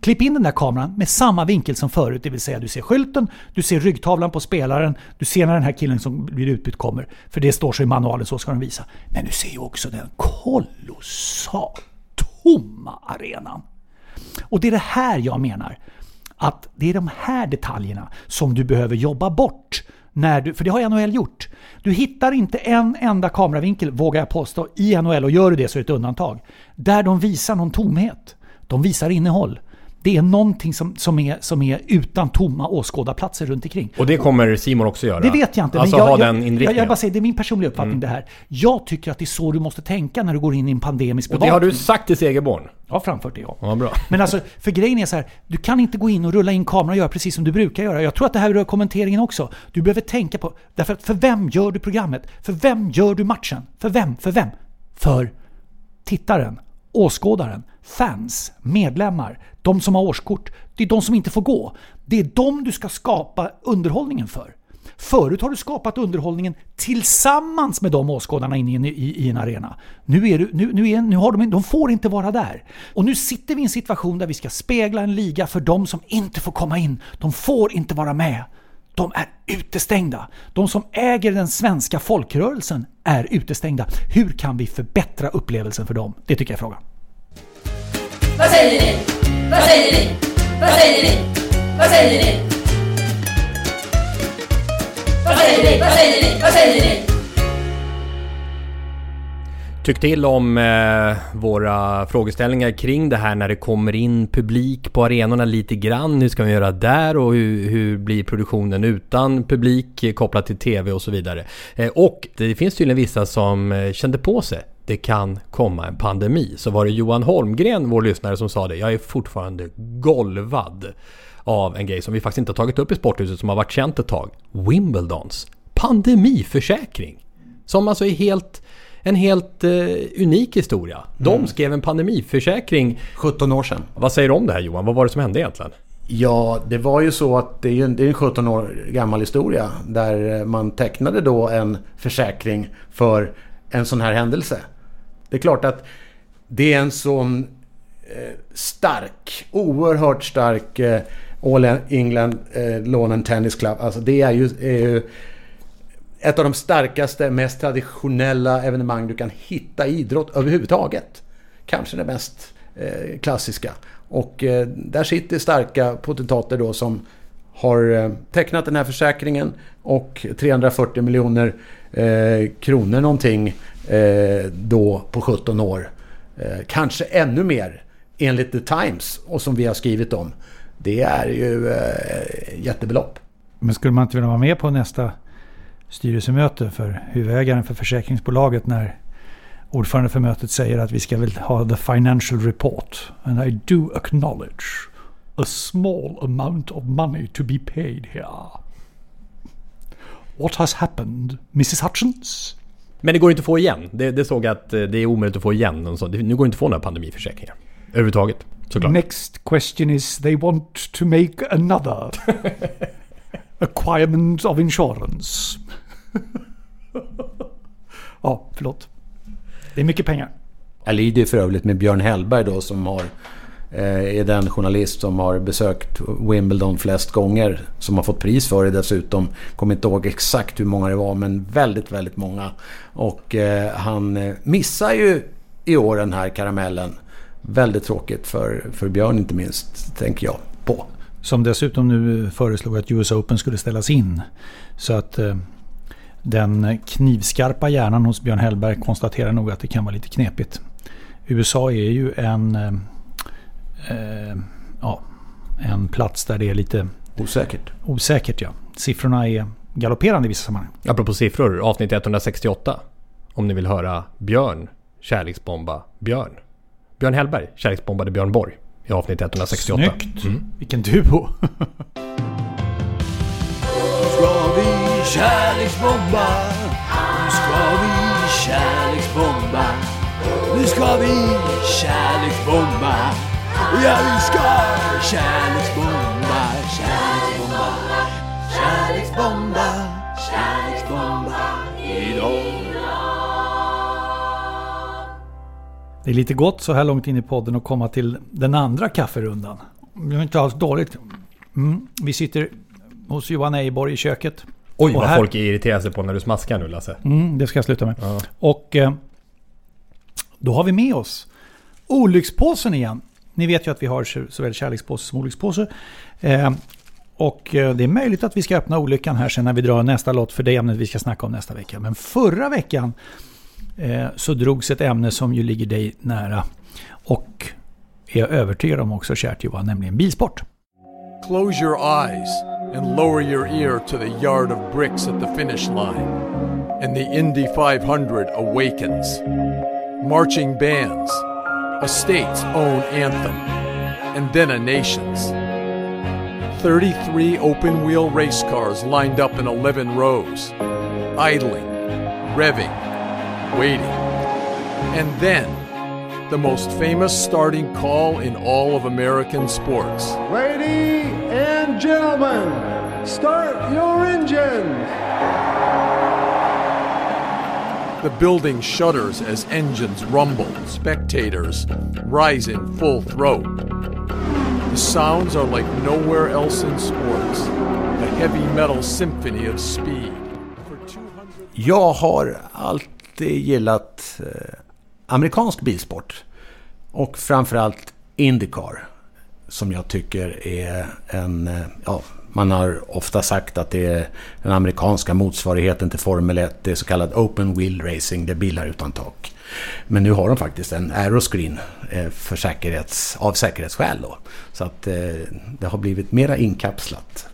Klipp in den där kameran med samma vinkel som förut, det vill säga du ser skylten, du ser ryggtavlan på spelaren, du ser när den här killen som blir utbytt kommer. För det står så i manualen, så ska de visa. Men du ser ju också den kolossalt tomma arenan. Och det är det här jag menar. Att det är de här detaljerna som du behöver jobba bort. När du, för det har NHL gjort. Du hittar inte en enda kameravinkel, vågar jag påstå, i NHL och gör du det så är det ett undantag. Där de visar någon tomhet. De visar innehåll. Det är någonting som, som, är, som är utan tomma åskådarplatser runt omkring. Och det kommer Simon också göra? Det vet jag inte. Alltså men jag, ha jag, den inriktningen? jag bara säger, det är min personliga uppfattning Mm. det här. Jag tycker att det är så du måste tänka när du går in i en pandemisk Och det har du bevakning. sagt till Segerborn? Jag har framfört det ja. Ja, bra. Men alltså, för grejen är så här, du kan inte gå in och rulla in kameran och göra precis som du brukar göra. Jag tror att det här rör kommenteringen också. Du behöver tänka på, därför att för vem gör du programmet? För vem gör du matchen? För vem? För vem? För tittaren, åskådaren, fans, medlemmar, de som har årskort. Det är de som inte får gå. Det är de du ska skapa underhållningen för. Förut har du skapat underhållningen tillsammans med de åskådarna inne i en, i, i en arena. Nu, är du, nu, nu, är, nu har de, de får inte vara där. Och nu sitter vi i en situation där vi ska spegla en liga för de som inte får komma in. De får inte vara med. De är utestängda. De som äger den svenska folkrörelsen är utestängda. Hur kan vi förbättra upplevelsen för dem? Det tycker jag är frågan. Vad säger ni? Vad säger ni? Vad säger ni? Vad säger ni? Säger ni? Vad säger ni? Vad säger ni? Tyck till om eh, våra frågeställningar kring det här när det kommer in publik på arenorna lite grann. Hur ska vi göra där och hur, hur blir produktionen utan publik kopplat till TV och så vidare. Eh, och det finns tydligen vissa som eh, kände på sig det kan komma en pandemi. Så var det Johan Holmgren, vår lyssnare, som sa det. Jag är fortfarande golvad av en grej som vi faktiskt inte har tagit upp i Sporthuset som har varit känt ett tag. Wimbledons pandemiförsäkring. Som alltså är helt en helt eh, unik historia. De Mm. skrev en pandemiförsäkring. 17 år sedan. Vad säger du om det här Johan? Vad var det som hände egentligen? Ja, det var ju så att det är en, det är en 17 år gammal historia där eh, man tecknade då en försäkring för en sån här händelse. Det är klart att det är en sån eh, stark, oerhört stark eh, All England eh, Lawn and Tennis Club. Alltså det är ju, är ju ett av de starkaste, mest traditionella evenemang du kan hitta i idrott överhuvudtaget. Kanske det mest eh, klassiska. Och eh, där sitter starka potentater då som har eh, tecknat den här försäkringen och 340 miljoner eh, kronor någonting eh, då på 17 år. Eh, kanske ännu mer enligt The Times och som vi har skrivit om. Det är ju eh, jättebelopp. Men skulle man inte vilja vara med på nästa styrelsemöte för huvudägaren för försäkringsbolaget när ordförande för mötet säger att vi ska väl ha the financial report. And I do acknowledge a small amount of money to be paid here. What has happened, Mrs Hutchins? Men det går inte att få igen. Det, det såg jag att eh, det är omöjligt att få igen. Nu går det inte att få några pandemiförsäkringar. Överhuvudtaget. Såklart. Next question is they want to make another <laughs> acquirement of insurance. ja, förlåt. Det är mycket pengar. Jag lider ju för övrigt med Björn Hellberg då som har eh, är den journalist som har besökt Wimbledon flest gånger. Som har fått pris för det dessutom. Kommer inte ihåg exakt hur många det var men väldigt, väldigt många. Och eh, han eh, missar ju i år den här karamellen. Väldigt tråkigt för, för Björn inte minst, tänker jag på. Som dessutom nu föreslog att US Open skulle ställas in. Så att eh, den knivskarpa hjärnan hos Björn Hellberg konstaterar nog att det kan vara lite knepigt. USA är ju en, eh, eh, ja, en plats där det är lite Osäkert. osäkert. Ja. Siffrorna är galopperande i vissa sammanhang. Apropå siffror, avsnitt 168. Om ni vill höra Björn kärleksbomba Björn. Björn Hellberg kärleksbombade Björn Borg i avsnitt 168. Snyggt! Mm. Vilken duo! Ska vi kärleksbomba? Nu ska vi kärleksbomba. Nu ska vi kärleksbomba. Ja, vi ska kärleksbomba, kärleksbomba, kärleksbomba, kärleksbomba idag. Det är lite gott så här långt in i podden att komma till den andra kafferundan. Det är inte alls dåligt. Mm. Vi sitter hos Johan Eiborg i köket. Oj Och vad här- folk irriterar sig på när du smaskar nu Lasse. Mm, det ska jag sluta med. Och eh, då har vi med oss olyckspåsen igen. Ni vet ju att vi har så- såväl kärlekspåse som olyckspåse. Eh, och eh, det är möjligt att vi ska öppna olyckan här sen när vi drar nästa lott för det ämnet vi ska snacka om nästa vecka. Men förra veckan Eh, så drogs ett ämne som ju ligger dig nära. Och är jag övertygad om också kärt Johan, nämligen bilsport. Close your eyes and lower your ear to the yard of bricks at the finish line. And the Indy 500 awakens. Marching bands, a state's own anthem, and then a nation's. 33 open wheel race cars lined up in 11 rows, idling, revving, waiting. And then, the most famous starting call in all of American sports. Ladies and gentlemen, start your engines! The building shudders as engines rumble, spectators rise in full throat. The sounds are like nowhere else in sports, a heavy metal symphony of speed. Jag har alltid gillat eh, amerikansk bilsport. Och framförallt Indycar. Som jag tycker är en... Eh, ja, man har ofta sagt att det är den amerikanska motsvarigheten till Formel 1. Det är så kallad Open Wheel Racing. Det är bilar utan tak. Men nu har de faktiskt en aeroscreen eh, för säkerhets, av säkerhetsskäl. Då. Så att det har blivit mera inkapslat.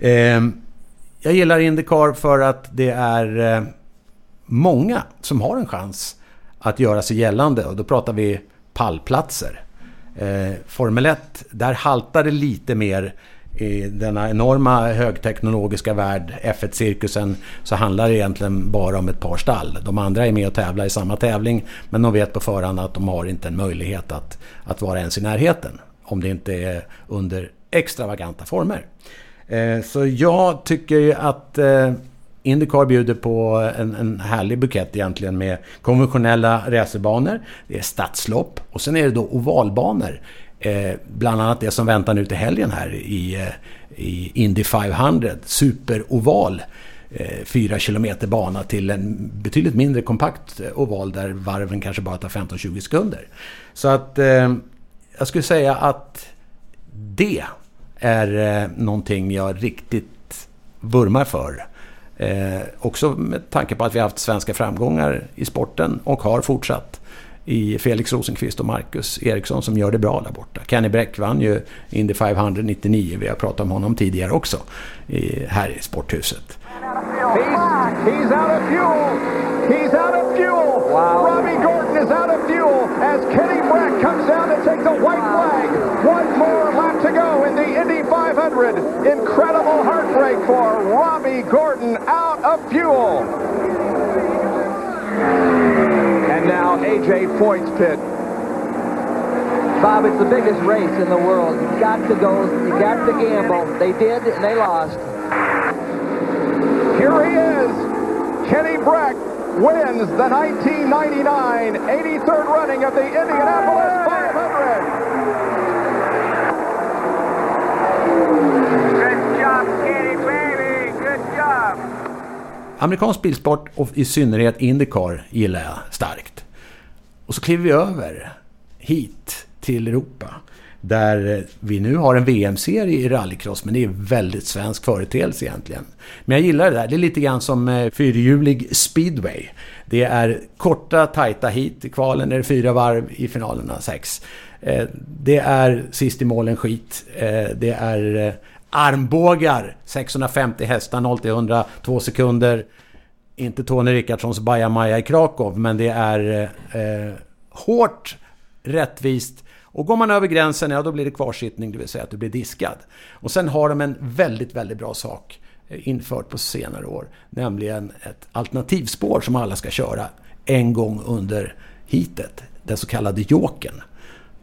Ehm, jag gillar Indycar för att det är många som har en chans att göra sig gällande och då pratar vi pallplatser. Eh, Formel 1, där haltar det lite mer i denna enorma högteknologiska värld, F1-cirkusen, så handlar det egentligen bara om ett par stall. De andra är med och tävlar i samma tävling men de vet på förhand att de har inte en möjlighet att, att vara ens i närheten. Om det inte är under extravaganta former. Eh, så jag tycker ju att eh, Indycar bjuder på en, en härlig bukett egentligen med konventionella racerbanor. Det är stadslopp och sen är det då ovalbanor. Eh, bland annat det som väntar nu till helgen här i, eh, i Indy 500. Superoval. Eh, 4 km bana till en betydligt mindre kompakt eh, oval där varven kanske bara tar 15-20 sekunder. Så att eh, jag skulle säga att det är eh, någonting jag riktigt vurmar för. Eh, också med tanke på att vi har haft svenska framgångar i sporten och har fortsatt i Felix Rosenqvist och Marcus Eriksson som gör det bra där borta. Kenny Bräck vann ju Indy 500 99, vi har pratat om honom tidigare också, i, här i Sporthuset. He's, he's out of fuel. He's out of fuel. Wow. Robbie Gordon is out of fuel as Kenny Brack comes down to take the white flag. 100. Incredible heartbreak for Robbie Gordon out of fuel. And now AJ Foyt's pit. Bob, it's the biggest race in the world. You got to go. You got to gamble. They did, and they lost. Here he is. Kenny Breck wins the 1999 83rd running of the Indianapolis 500. Amerikansk bilsport och i synnerhet Indycar gillar jag starkt. Och så kliver vi över hit till Europa. Där vi nu har en VM-serie i rallycross, men det är väldigt svensk företeelse egentligen. Men jag gillar det där. Det är lite grann som eh, fyrhjulig speedway. Det är korta, tajta hit. I kvalen är det fyra varv, i finalerna sex. Eh, det är sist i målen skit. Eh, det är armbågar, 650 hästar, 0 till 100, 2 sekunder. Inte Tony Rickardssons bajamaja i Krakow, men det är eh, eh, hårt, rättvist och går man över gränsen, ja då blir det kvarsittning, det vill säga att du blir diskad. Och sen har de en väldigt, väldigt bra sak eh, infört på senare år, nämligen ett alternativspår som alla ska köra en gång under hitet, den så kallade joken.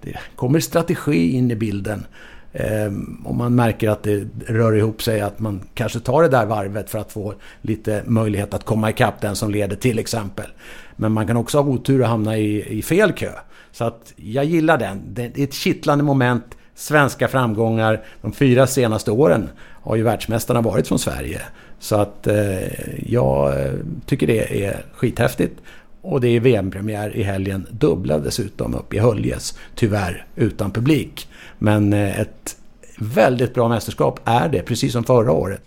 Det kommer strategi in i bilden. Ehm, om man märker att det rör ihop sig, att man kanske tar det där varvet för att få lite möjlighet att komma ikapp den som leder till exempel. Men man kan också ha otur och hamna i, i fel kö. Så att jag gillar den. Det är ett kittlande moment. Svenska framgångar. De fyra senaste åren har ju världsmästarna varit från Sverige. Så att eh, jag eh, tycker det är skithäftigt. Och det är VM-premiär i helgen. Dubbla dessutom upp i Höljes. Tyvärr utan publik. Men eh, ett väldigt bra mästerskap är det, precis som förra året.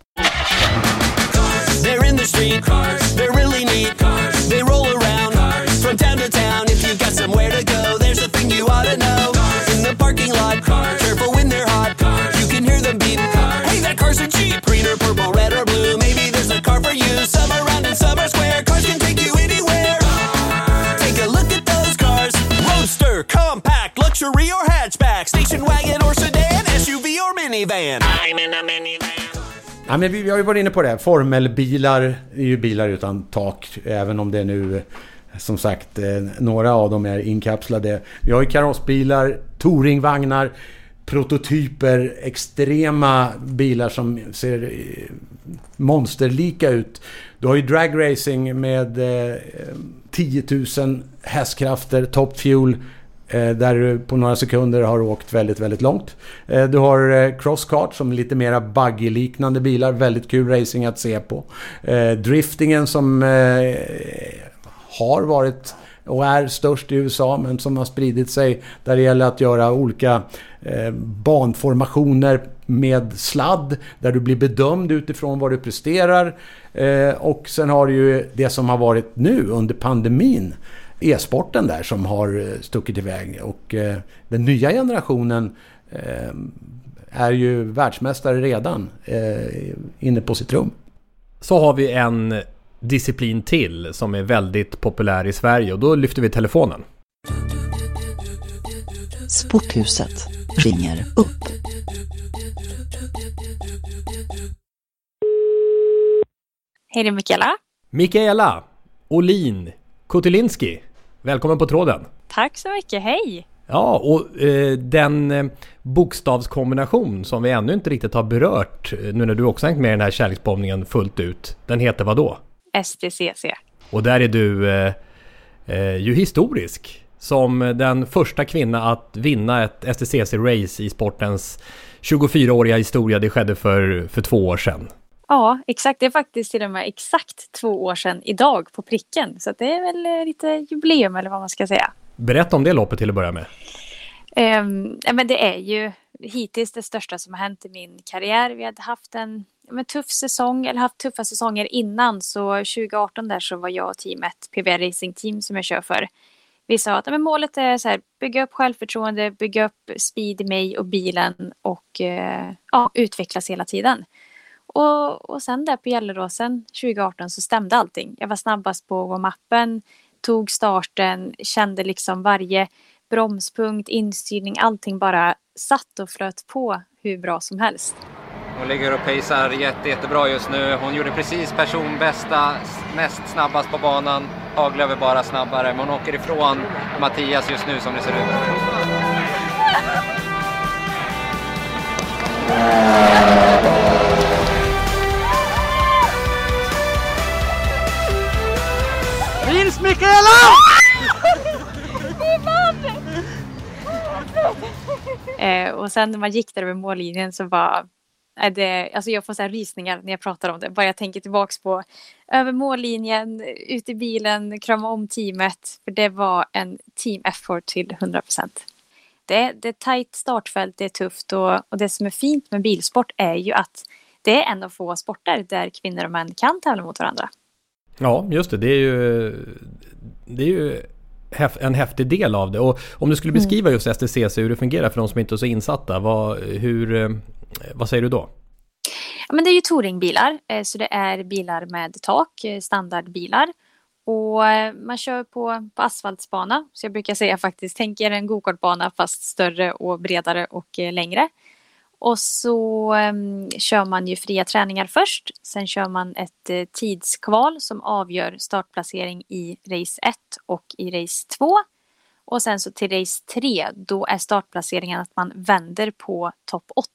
They're in the street, cars. they're really neat. Cars. They roll around cars. from town to town. If you've got somewhere to go, there's a thing you ought to know. Cars. In the parking lot, cars. careful when they're hot. Cars. You can hear them beat. Cars. Hey, that car's a Jeep. Green or purple, red or blue. Maybe there's a car for you. Some are round and some are square. Cars can take you anywhere. Take a look at those cars. Roadster, compact, luxury or hatchback. Station wagon or sedan. SUV or minivan. I'm in a minivan. Ja, men vi har ju varit inne på det. Formelbilar är ju bilar utan tak. Även om det nu, som sagt, eh, några av dem är inkapslade. Vi har ju karossbilar, touringvagnar, prototyper, extrema bilar som ser eh, monsterlika ut. Du har ju dragracing med eh, 10 000 hästkrafter, top fuel. Eh, där du på några sekunder har åkt väldigt, väldigt långt. Eh, du har eh, crosscart som är lite mera buggy-liknande bilar. Väldigt kul racing att se på. Driftingen som har varit och är störst i USA men som har spridit sig där det gäller att göra olika banformationer med sladd där du blir bedömd utifrån vad du presterar. Och sen har du ju det som har varit nu under pandemin e-sporten där som har eh, stuckit iväg. Och eh, den nya generationen eh, är ju världsmästare redan inne på sitt rum. Så har vi en disciplin till som är väldigt populär i Sverige och då lyfter vi telefonen. Sporthuset ringer upp. Hej, det är Mikaela. Mikaela Olin Kotelinski. Välkommen på tråden. Tack så mycket, hej! Ja, och eh, den eh, bokstavskombination som vi ännu inte riktigt har berört eh, nu när du också hängt med i den här kärleksbombningen fullt ut. Den heter vad då? STCC. Och där är du eh, eh, ju historisk. Som den första kvinna att vinna ett STCC-race i sportens 24-åriga historia. Det skedde för, för två år sedan. Ja, exakt. Det är faktiskt till och med exakt två år sedan idag på pricken. Så det är väl eh, lite jubileum eller vad man ska säga. Berätta om det loppet till att börja med. Um, men det är ju hittills det största som har hänt i min karriär. Vi hade haft en men, tuff säsong, eller haft tuffa säsonger innan. Så 2018 där så var jag och teamet, PBR Racing Team som jag kör för. Vi sa att men, målet är så här, bygga upp självförtroende, bygga upp speed i mig och bilen och uh, ja, utvecklas hela tiden. Och, och sen där på Gelleråsen 2018 så stämde allting. Jag var snabbast på warm-upen, tog starten, kände liksom varje bromspunkt, instyrning, allting bara satt och flöt på hur bra som helst. Hon ligger och pejsar jätte, jättebra just nu. Hon gjorde precis personbästa, näst snabbast på banan. Haglöf är bara snabbare, men hon åker ifrån Mattias just nu som det ser ut. Nils <laughs> Mikaela! <laughs> eh, och sen när man gick där över mållinjen så var är det, alltså jag får så här rysningar när jag pratar om det. Bara jag tänker tillbaks på över mållinjen, ut i bilen, krama om teamet. För det var en team effort till 100 procent. Det, det är tajt startfält, det är tufft och, och det som är fint med bilsport är ju att det är en av få sporter där kvinnor och män kan tävla mot varandra. Ja, just det. Det är ju, det är ju en häftig del av det. Och om du skulle beskriva just STCC, hur det fungerar för de som inte är så insatta. Vad, hur, eh, vad säger du då? Ja, men det är ju touringbilar, eh, så det är bilar med tak, eh, standardbilar. Och man kör på, på asfaltsbana, så jag brukar säga faktiskt, tänk er en gokartbana fast större och bredare och längre. Och så um, kör man ju fria träningar först. Sen kör man ett uh, tidskval som avgör startplacering i race 1 och i race 2. Och sen så till race 3 då är startplaceringen att man vänder på topp 8.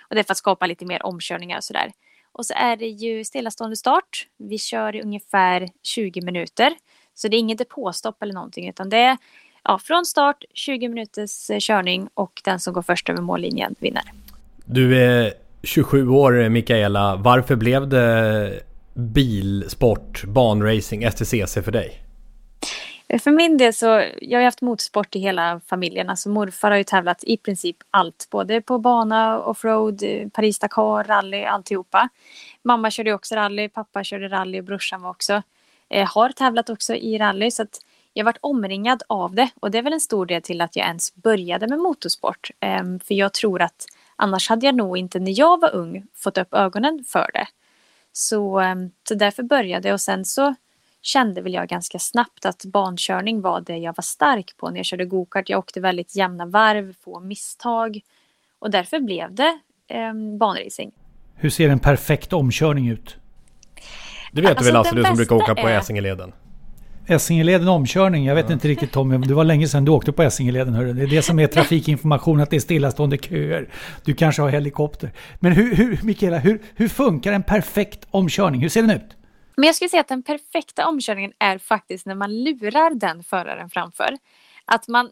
Och det är för att skapa lite mer omkörningar och sådär. Och så är det ju stillastående start. Vi kör i ungefär 20 minuter. Så det är inget depåstopp eller någonting utan det är ja, från start 20 minuters eh, körning och den som går först över mållinjen vinner. Du är 27 år Mikaela. Varför blev det bilsport, banracing, STCC för dig? Eh, för min del så, jag har haft motorsport i hela familjen. Alltså morfar har ju tävlat i princip allt. Både på bana, offroad, eh, Paris-Dakar, rally, alltihopa. Mamma körde också rally, pappa körde rally och brorsan var också. Eh, har tävlat också i rally så att jag har varit omringad av det. Och det är väl en stor del till att jag ens började med motorsport. Eh, för jag tror att Annars hade jag nog inte när jag var ung fått upp ögonen för det. Så, ehm, så därför började jag och sen så kände väl jag ganska snabbt att bankörning var det jag var stark på när jag körde gokart. Jag åkte väldigt jämna varv, få misstag och därför blev det eh, banracing. Hur ser en perfekt omkörning ut? Det vet alltså, du väl Lasse, du som brukar åka på Essingeleden? Essingeleden omkörning. Jag vet ja. inte riktigt Tommy, det var länge sedan du åkte på Essingeleden. Hörru. Det är det som är <laughs> trafikinformation, att det är stillastående köer. Du kanske har helikopter. Men hur, hur Mikaela, hur, hur funkar en perfekt omkörning? Hur ser den ut? Men jag skulle säga att den perfekta omkörningen är faktiskt när man lurar den föraren framför. Att man,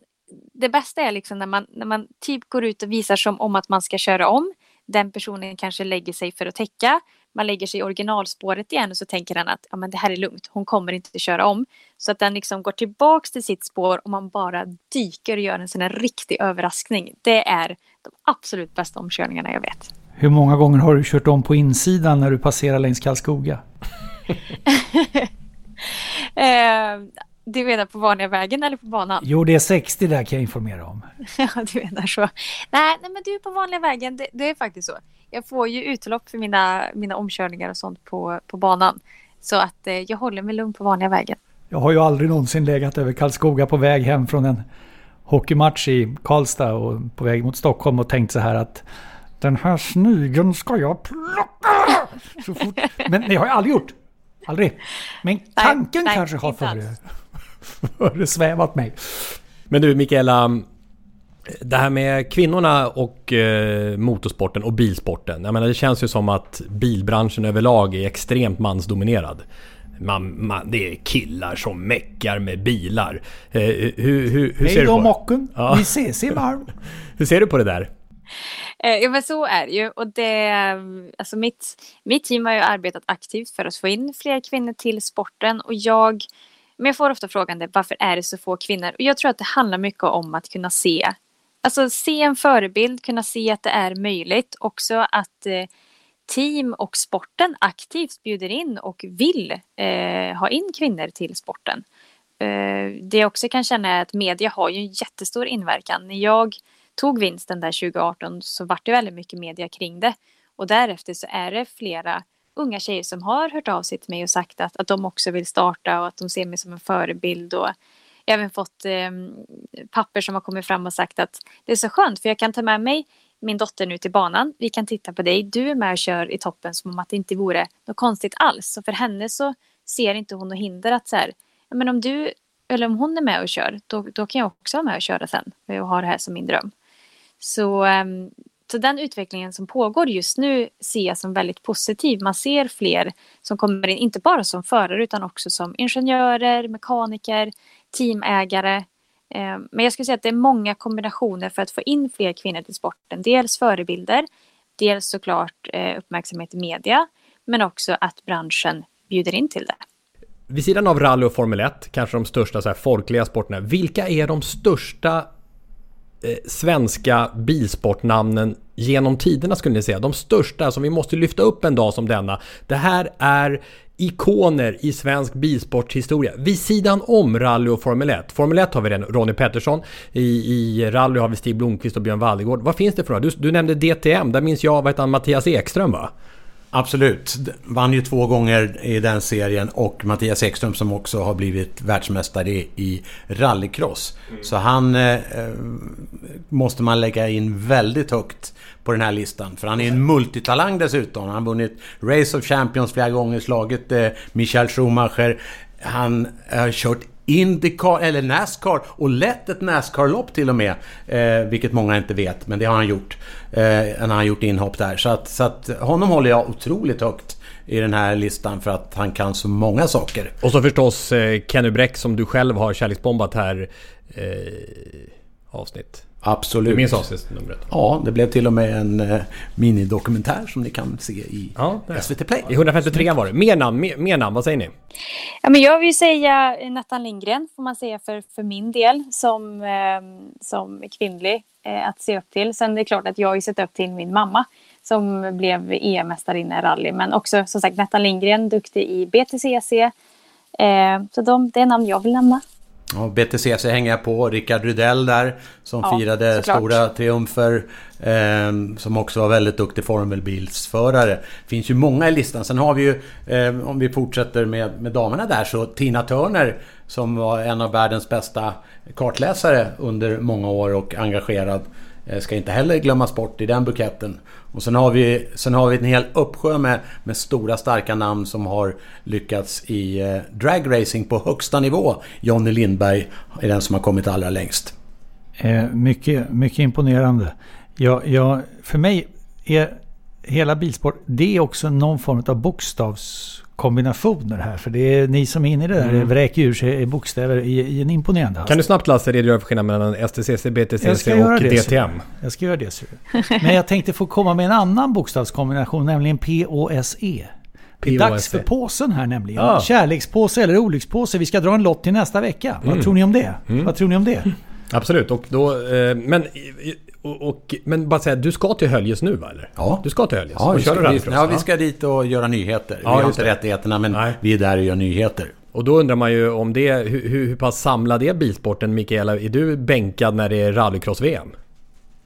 det bästa är liksom när man, när man typ går ut och visar som om att man ska köra om. Den personen kanske lägger sig för att täcka man lägger sig i originalspåret igen och så tänker den att ja, men det här är lugnt, hon kommer inte köra om. Så att den liksom går tillbaks till sitt spår och man bara dyker och gör en sån här riktig överraskning. Det är de absolut bästa omkörningarna jag vet. Hur många gånger har du kört om på insidan när du passerar längs Karlskoga? <laughs> eh, du menar på vanliga vägen eller på banan? Jo, det är 60 där kan jag informera om. <laughs> ja, du menar så. Nej, nej men du är på vanliga vägen, det, det är faktiskt så jag får ju utlopp för mina, mina omkörningar och sånt på, på banan. Så att eh, jag håller mig lugn på vanliga vägen. Jag har ju aldrig någonsin legat över Karlskoga på väg hem från en hockeymatch i Karlstad och på väg mot Stockholm och tänkt så här att den här snigeln ska jag plocka! Så fort. Men det har jag aldrig gjort. Aldrig. Men tanken nej, kanske har före, föresvävat mig. Men du Mikaela, det här med kvinnorna och eh, motorsporten och bilsporten. Jag menar det känns ju som att bilbranschen överlag är extremt mansdominerad. Man, man, det är killar som meckar med bilar. Eh, hur, hur, hur Hej ser du på det? mocken, Ja. vi ses imorgon. <laughs> Hur ser du på det där? Eh, Ja men så är det ju. Och det, alltså mitt, mitt team har ju arbetat aktivt för att få in fler kvinnor till sporten. Och jag, men jag får ofta frågan det, varför är det så få kvinnor? Och jag tror att det handlar mycket om att kunna se. Alltså se en förebild, kunna se att det är möjligt. Också att eh, team och sporten aktivt bjuder in och vill eh, ha in kvinnor till sporten. Eh, det jag också kan känna är att media har ju en jättestor inverkan. När jag tog vinsten där 2018 så vart det väldigt mycket media kring det. Och därefter så är det flera unga tjejer som har hört av sig till mig och sagt att, att de också vill starta och att de ser mig som en förebild. Och jag har även fått eh, papper som har kommit fram och sagt att det är så skönt för jag kan ta med mig min dotter nu till banan. Vi kan titta på dig. Du är med och kör i toppen som om att det inte vore något konstigt alls. Så för henne så ser inte hon något hinder att så här, ja, men om du eller om hon är med och kör, då, då kan jag också vara med och köra sen och ha det här som min dröm. Så, ehm, så den utvecklingen som pågår just nu ser jag som väldigt positiv. Man ser fler som kommer in, inte bara som förare utan också som ingenjörer, mekaniker, teamägare. Eh, men jag skulle säga att det är många kombinationer för att få in fler kvinnor till sporten. Dels förebilder, dels såklart eh, uppmärksamhet i media, men också att branschen bjuder in till det. Vid sidan av rally och Formel 1, kanske de största så här, folkliga sporterna. Vilka är de största eh, svenska bilsportnamnen genom tiderna skulle ni säga? De största som vi måste lyfta upp en dag som denna. Det här är ikoner i svensk bilsportshistoria. Vid sidan om rally och Formel 1. Formel 1 har vi redan Ronnie Pettersson. I, I rally har vi Stig Blomqvist och Björn Wallegård. Vad finns det för några? Du, du nämnde DTM. Där minns jag, vad heter han, Mattias Ekström va? Absolut. Vann ju två gånger i den serien och Mattias Ekström som också har blivit världsmästare i, rallycross. Så han eh, eh, måste man lägga in väldigt högt på den här listan. För han är en multitalang dessutom. Han har vunnit Race of Champions flera gånger, slagit eh, Michael Schumacher. Han har kört Indycar, eller Nascar och lett ett Nascar-lopp till och med. Eh, vilket många inte vet, men det har han gjort. Eh, han har gjort inhopp där. Så att, så att honom håller jag otroligt högt i den här listan för att han kan så många saker. Och så förstås eh, Kenny Bräck som du själv har kärleksbombat här. Eh, avsnitt. Absolut. Du minns avsnittsnumret? Ja, det blev till och med en eh, minidokumentär som ni kan se i SVT Play. I 153 var det. Mer namn, mer, mer namn, vad säger ni? Ja, men jag vill säga Nathan Lindgren, får man säga för, för min del, som, eh, som kvinnlig eh, att se upp till. Sen är det klart att jag har ju sett upp till min mamma som blev EM-mästarinna i rally. Men också som sagt Nathan Lindgren, duktig i BTCC. Eh, så de, det är namn jag vill nämna. Ja, BTCC hänger jag på. Rickard Rydell där som Ja, firade såklart. stora triumfer. Eh, som också var väldigt duktig formelbilsförare. finns ju många i listan. Sen har vi ju, eh, om vi fortsätter med, med damerna där, så Tina Turner som var en av världens bästa kartläsare under många år och engagerad. Eh, ska inte heller glömmas bort i den buketten. Och sen har vi, sen har vi en hel uppsjö med, med stora starka namn som har lyckats i eh, dragracing på högsta nivå. Jonny Lindberg är den som har kommit allra längst. Eh, mycket, mycket imponerande. Ja, ja, för mig är hela bilsport, det är också någon form av bokstavs bokstavskombinationer här. För det är ni som är inne i det där, Mm. vräker ur sig bokstäver i, i en imponerande hast. Kan du snabbt Lasse redogöra för skillnaden mellan STCC, BTCC och det, DTM? Jag ska göra det. Så. Men jag tänkte få komma med en annan bokstavskombination, nämligen POSE. Det är dags för påsen här nämligen. Ja. Kärlekspåse eller olyckspåse. Vi ska dra en lott till nästa vecka. Vad Mm. tror ni om det? Mm. Vad tror ni om det? Absolut, och då... Eh, men, och, och, men bara säga, du ska till Höljes nu va? Eller? Ja. Du ska till Höljes? Ja, och vi ska, vi, ja, vi ska dit och göra nyheter. Ja, vi har inte det. rättigheterna men vi är där och gör nyheter. Och då undrar man ju om det, hur, hur, pass samlad är bilsporten Mikaela? Är du bänkad när det är rallycross-VM?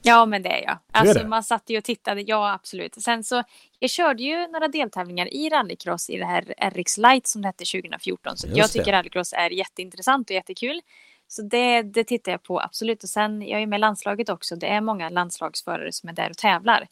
Ja, men det är jag. är Alltså, det? man satt ju och tittade, ja absolut. Sen så, jag körde ju några deltävlingar i rallycross i det här RX Light som det hette 2014. Så Just jag det. tycker rallycross är jätteintressant och jättekul. Så det, det tittar jag på absolut. Och sen, jag är med i landslaget också. Det är många landslagsförare som är där och tävlar.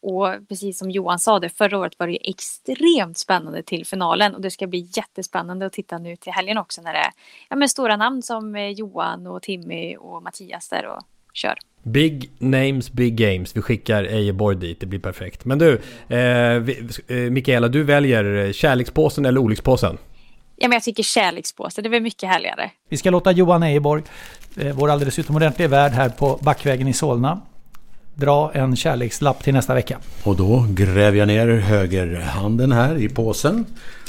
Och precis som Johan sa det, förra året var det ju extremt spännande till finalen och det ska bli jättespännande att titta nu till helgen också när det är ja, men stora namn som eh, Johan och Timmy och Mattias där och kör. Big names, big games. Vi skickar Ejeborg dit, det blir perfekt. Men du, eh, vi, eh, Mikaela, du väljer eh, kärlekspåsen eller olyckspåsen? Ja, men jag tycker kärlekspåse, det är väl mycket härligare. Vi ska låta Johan Ejeborg, eh, vår alldeles utomordentliga värd här på Backvägen i Solna, dra en kärlekslapp till nästa vecka. Och då gräver jag ner högerhanden här i påsen.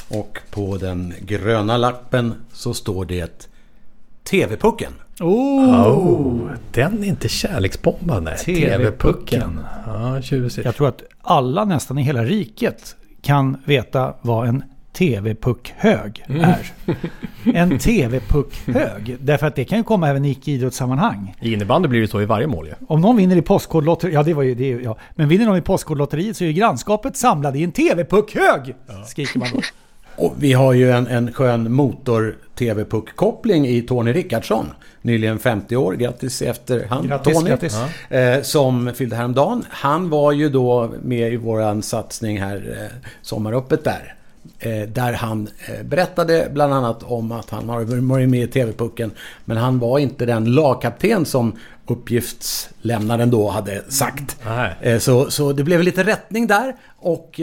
Och på den gröna lappen så står det TV-pucken. Oh. oh, den är inte kärleksbombande. TV-pucken. Ja, tjusigt. Jag tror att alla nästan i hela riket kan veta vad en TV-puckhög Mm. är. En TV-puckhög. Därför att det kan ju komma även i icke-idrottssammanhang. I innebandy blir det så i varje mål ju. Om någon vinner i Postkodlotteriet, ja det var ju det, ja. Men vinner någon i Postkodlotteriet så är ju grannskapet samlade i en TV-puckhög! Skriker man då. <laughs> Och vi har ju en, en skön motor-TV-puck-koppling i Tony Rickardsson. Nyligen 50 år, grattis efterhand Grattis, Tony. grattis. Eh, som fyllde häromdagen. Han var ju då med i våran satsning här, eh, sommaröppet där. Eh, där han eh, berättade bland annat om att han har varit med i TV-pucken. Men han var inte den lagkapten som uppgiftslämnaren då hade sagt. Nej. Eh, Så, så det blev lite rättning där och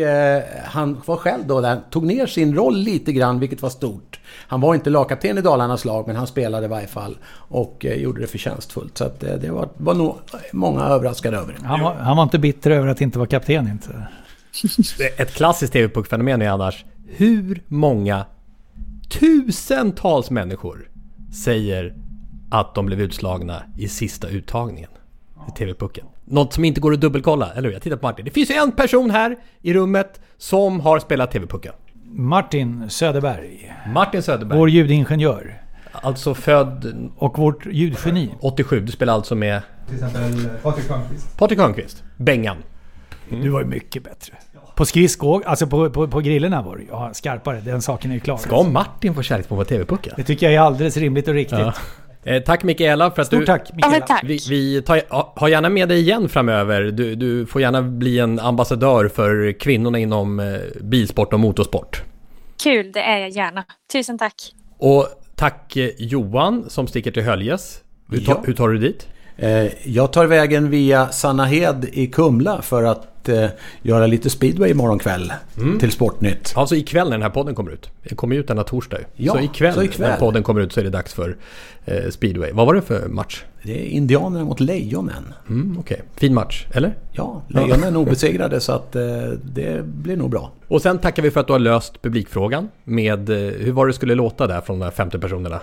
han var själv då där, tog ner sin roll lite grann, vilket var stort. Han var inte lagkapten i Dalarnas lag, men han spelade i varje fall och gjorde det förtjänstfullt. Så att, det var, var nog många överraskade över. Han var, han var inte bitter över att inte vara kapten inte. Ett klassiskt TV-puckfenomen är annars hur många tusentals människor säger att de blev utslagna i sista uttagningen i TV-pucken. Något som inte går att dubbelkolla, eller hur? Jag tittar på Martin. Det finns ju en person här i rummet som har spelat TV-pucken. Martin Söderberg. Martin Söderberg. Vår ljudingenjör. Alltså född... Och vårt ljudgeni. 87. Du spelar alltså med... Till exempel Patrik Hörnqvist. Patrik Hörnqvist. Bengan. Du var ju mycket bättre. På skridskå, alltså på, på, på grillorna var du ja, skarpare. Den saken är ju klar. Ska Martin få kärleksmål på TV-pucken? Det tycker jag är alldeles rimligt och riktigt. Ja. Eh, tack Mikaela för att Stort du... tack, Mikaela. Ja. Vi, vi tar, ha, ha gärna med dig igen framöver. Du, du får gärna bli en ambassadör för kvinnorna inom eh, bilsport och motorsport. Kul, det är jag gärna. Tusen tack. Och tack eh, Johan som sticker till Höljes. Hur, ta, Ja. hur tar du dit? Eh, Jag tar vägen via Sannahed i Kumla för att eh, göra lite speedway imorgon kväll Mm. till Sportnytt. Alltså ikväll när den här podden kommer ut. Det kommer ut denna torsdag. Ja, så, ikväll så ikväll. när podden kommer ut så är det dags för eh, speedway. Vad var det för match? Det är Indianerna mot Lejonen. Mm, Okej, fin match, eller? Ja, Lejonen är obesegrade så att det blir nog bra. Och sen tackar vi för att du har löst publikfrågan med hur var det skulle låta där från de här 50 personerna?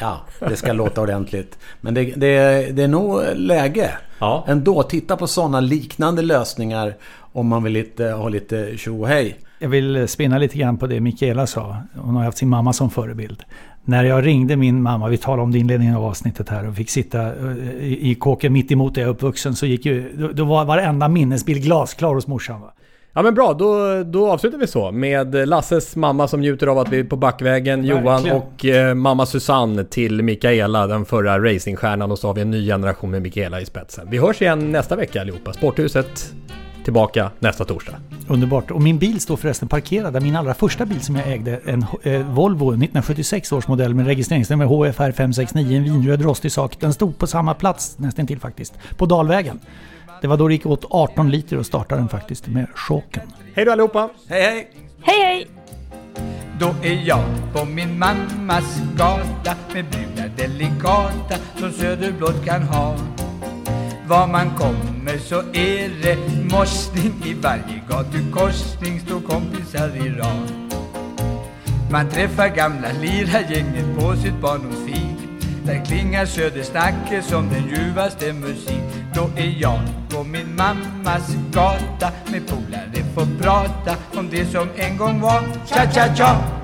Ja, det ska låta ordentligt. Men det, det, det är nog läge Ja. ändå. Titta på sådana liknande lösningar om man vill lite, ha lite tjo hej. Jag vill spinna lite grann på det Mikaela sa. Hon har haft sin mamma som förebild. När jag ringde min mamma, vi talade om det i inledningen av avsnittet här och fick sitta eh, i, kåken mitt emot där jag är uppvuxen så gick ju, då var varenda minnesbild glasklar hos morsan. Va? Ja men bra, då, då avslutar vi så med Lasses mamma som njuter av att vi är på backvägen, Johan Verkligen. och eh, mamma Susanne till Mikaela, den förra racingstjärnan och så har vi en ny generation med Mikaela i spetsen. Vi hörs igen nästa vecka allihopa. Sporthuset tillbaka nästa torsdag. Underbart. Och min bil står förresten parkerad där min allra första bil som jag ägde, en eh, Volvo 1976 års modell med registreringsnummer HFR 569, en vinröd rostig sak. Den stod på samma plats nästan till faktiskt, på Dalvägen. Det var då det gick åt 18 liter och startade den faktiskt med chocken. Hej då allihopa! Hej hej! Hej hej! Då är jag på min mammas gata med brudar delikata som söderblått kan ha. Var man kommer så är det mossning i varje gatukorsning står kompisar i rad. Man träffar gamla lirargänget på sitt barndomsfik. Där klingar södersnacket som den ljuvaste musik. Då är jag på min mammas gata med polare får prata om det som en gång var. Cha-cha-cha!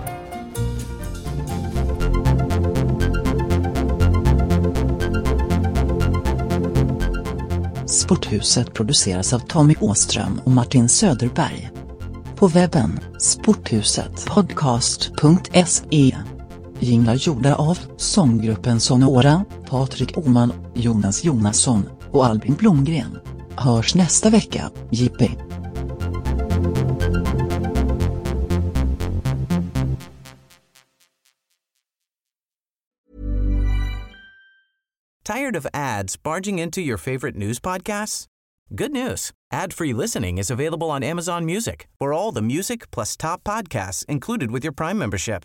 Sporthuset produceras av Tommy Åström och Martin Söderberg. På webben sporthusetpodcast.se Jinglar gjorda av sånggruppen Sonora, Patrik Oman, Jonas Jonasson och Albin Blomgren. Hörs nästa vecka, Jippi! Tired of ads barging into your favorite news podcasts? Good news. Ad-free listening is available on Amazon Music for all the music plus top podcasts included with your Prime membership.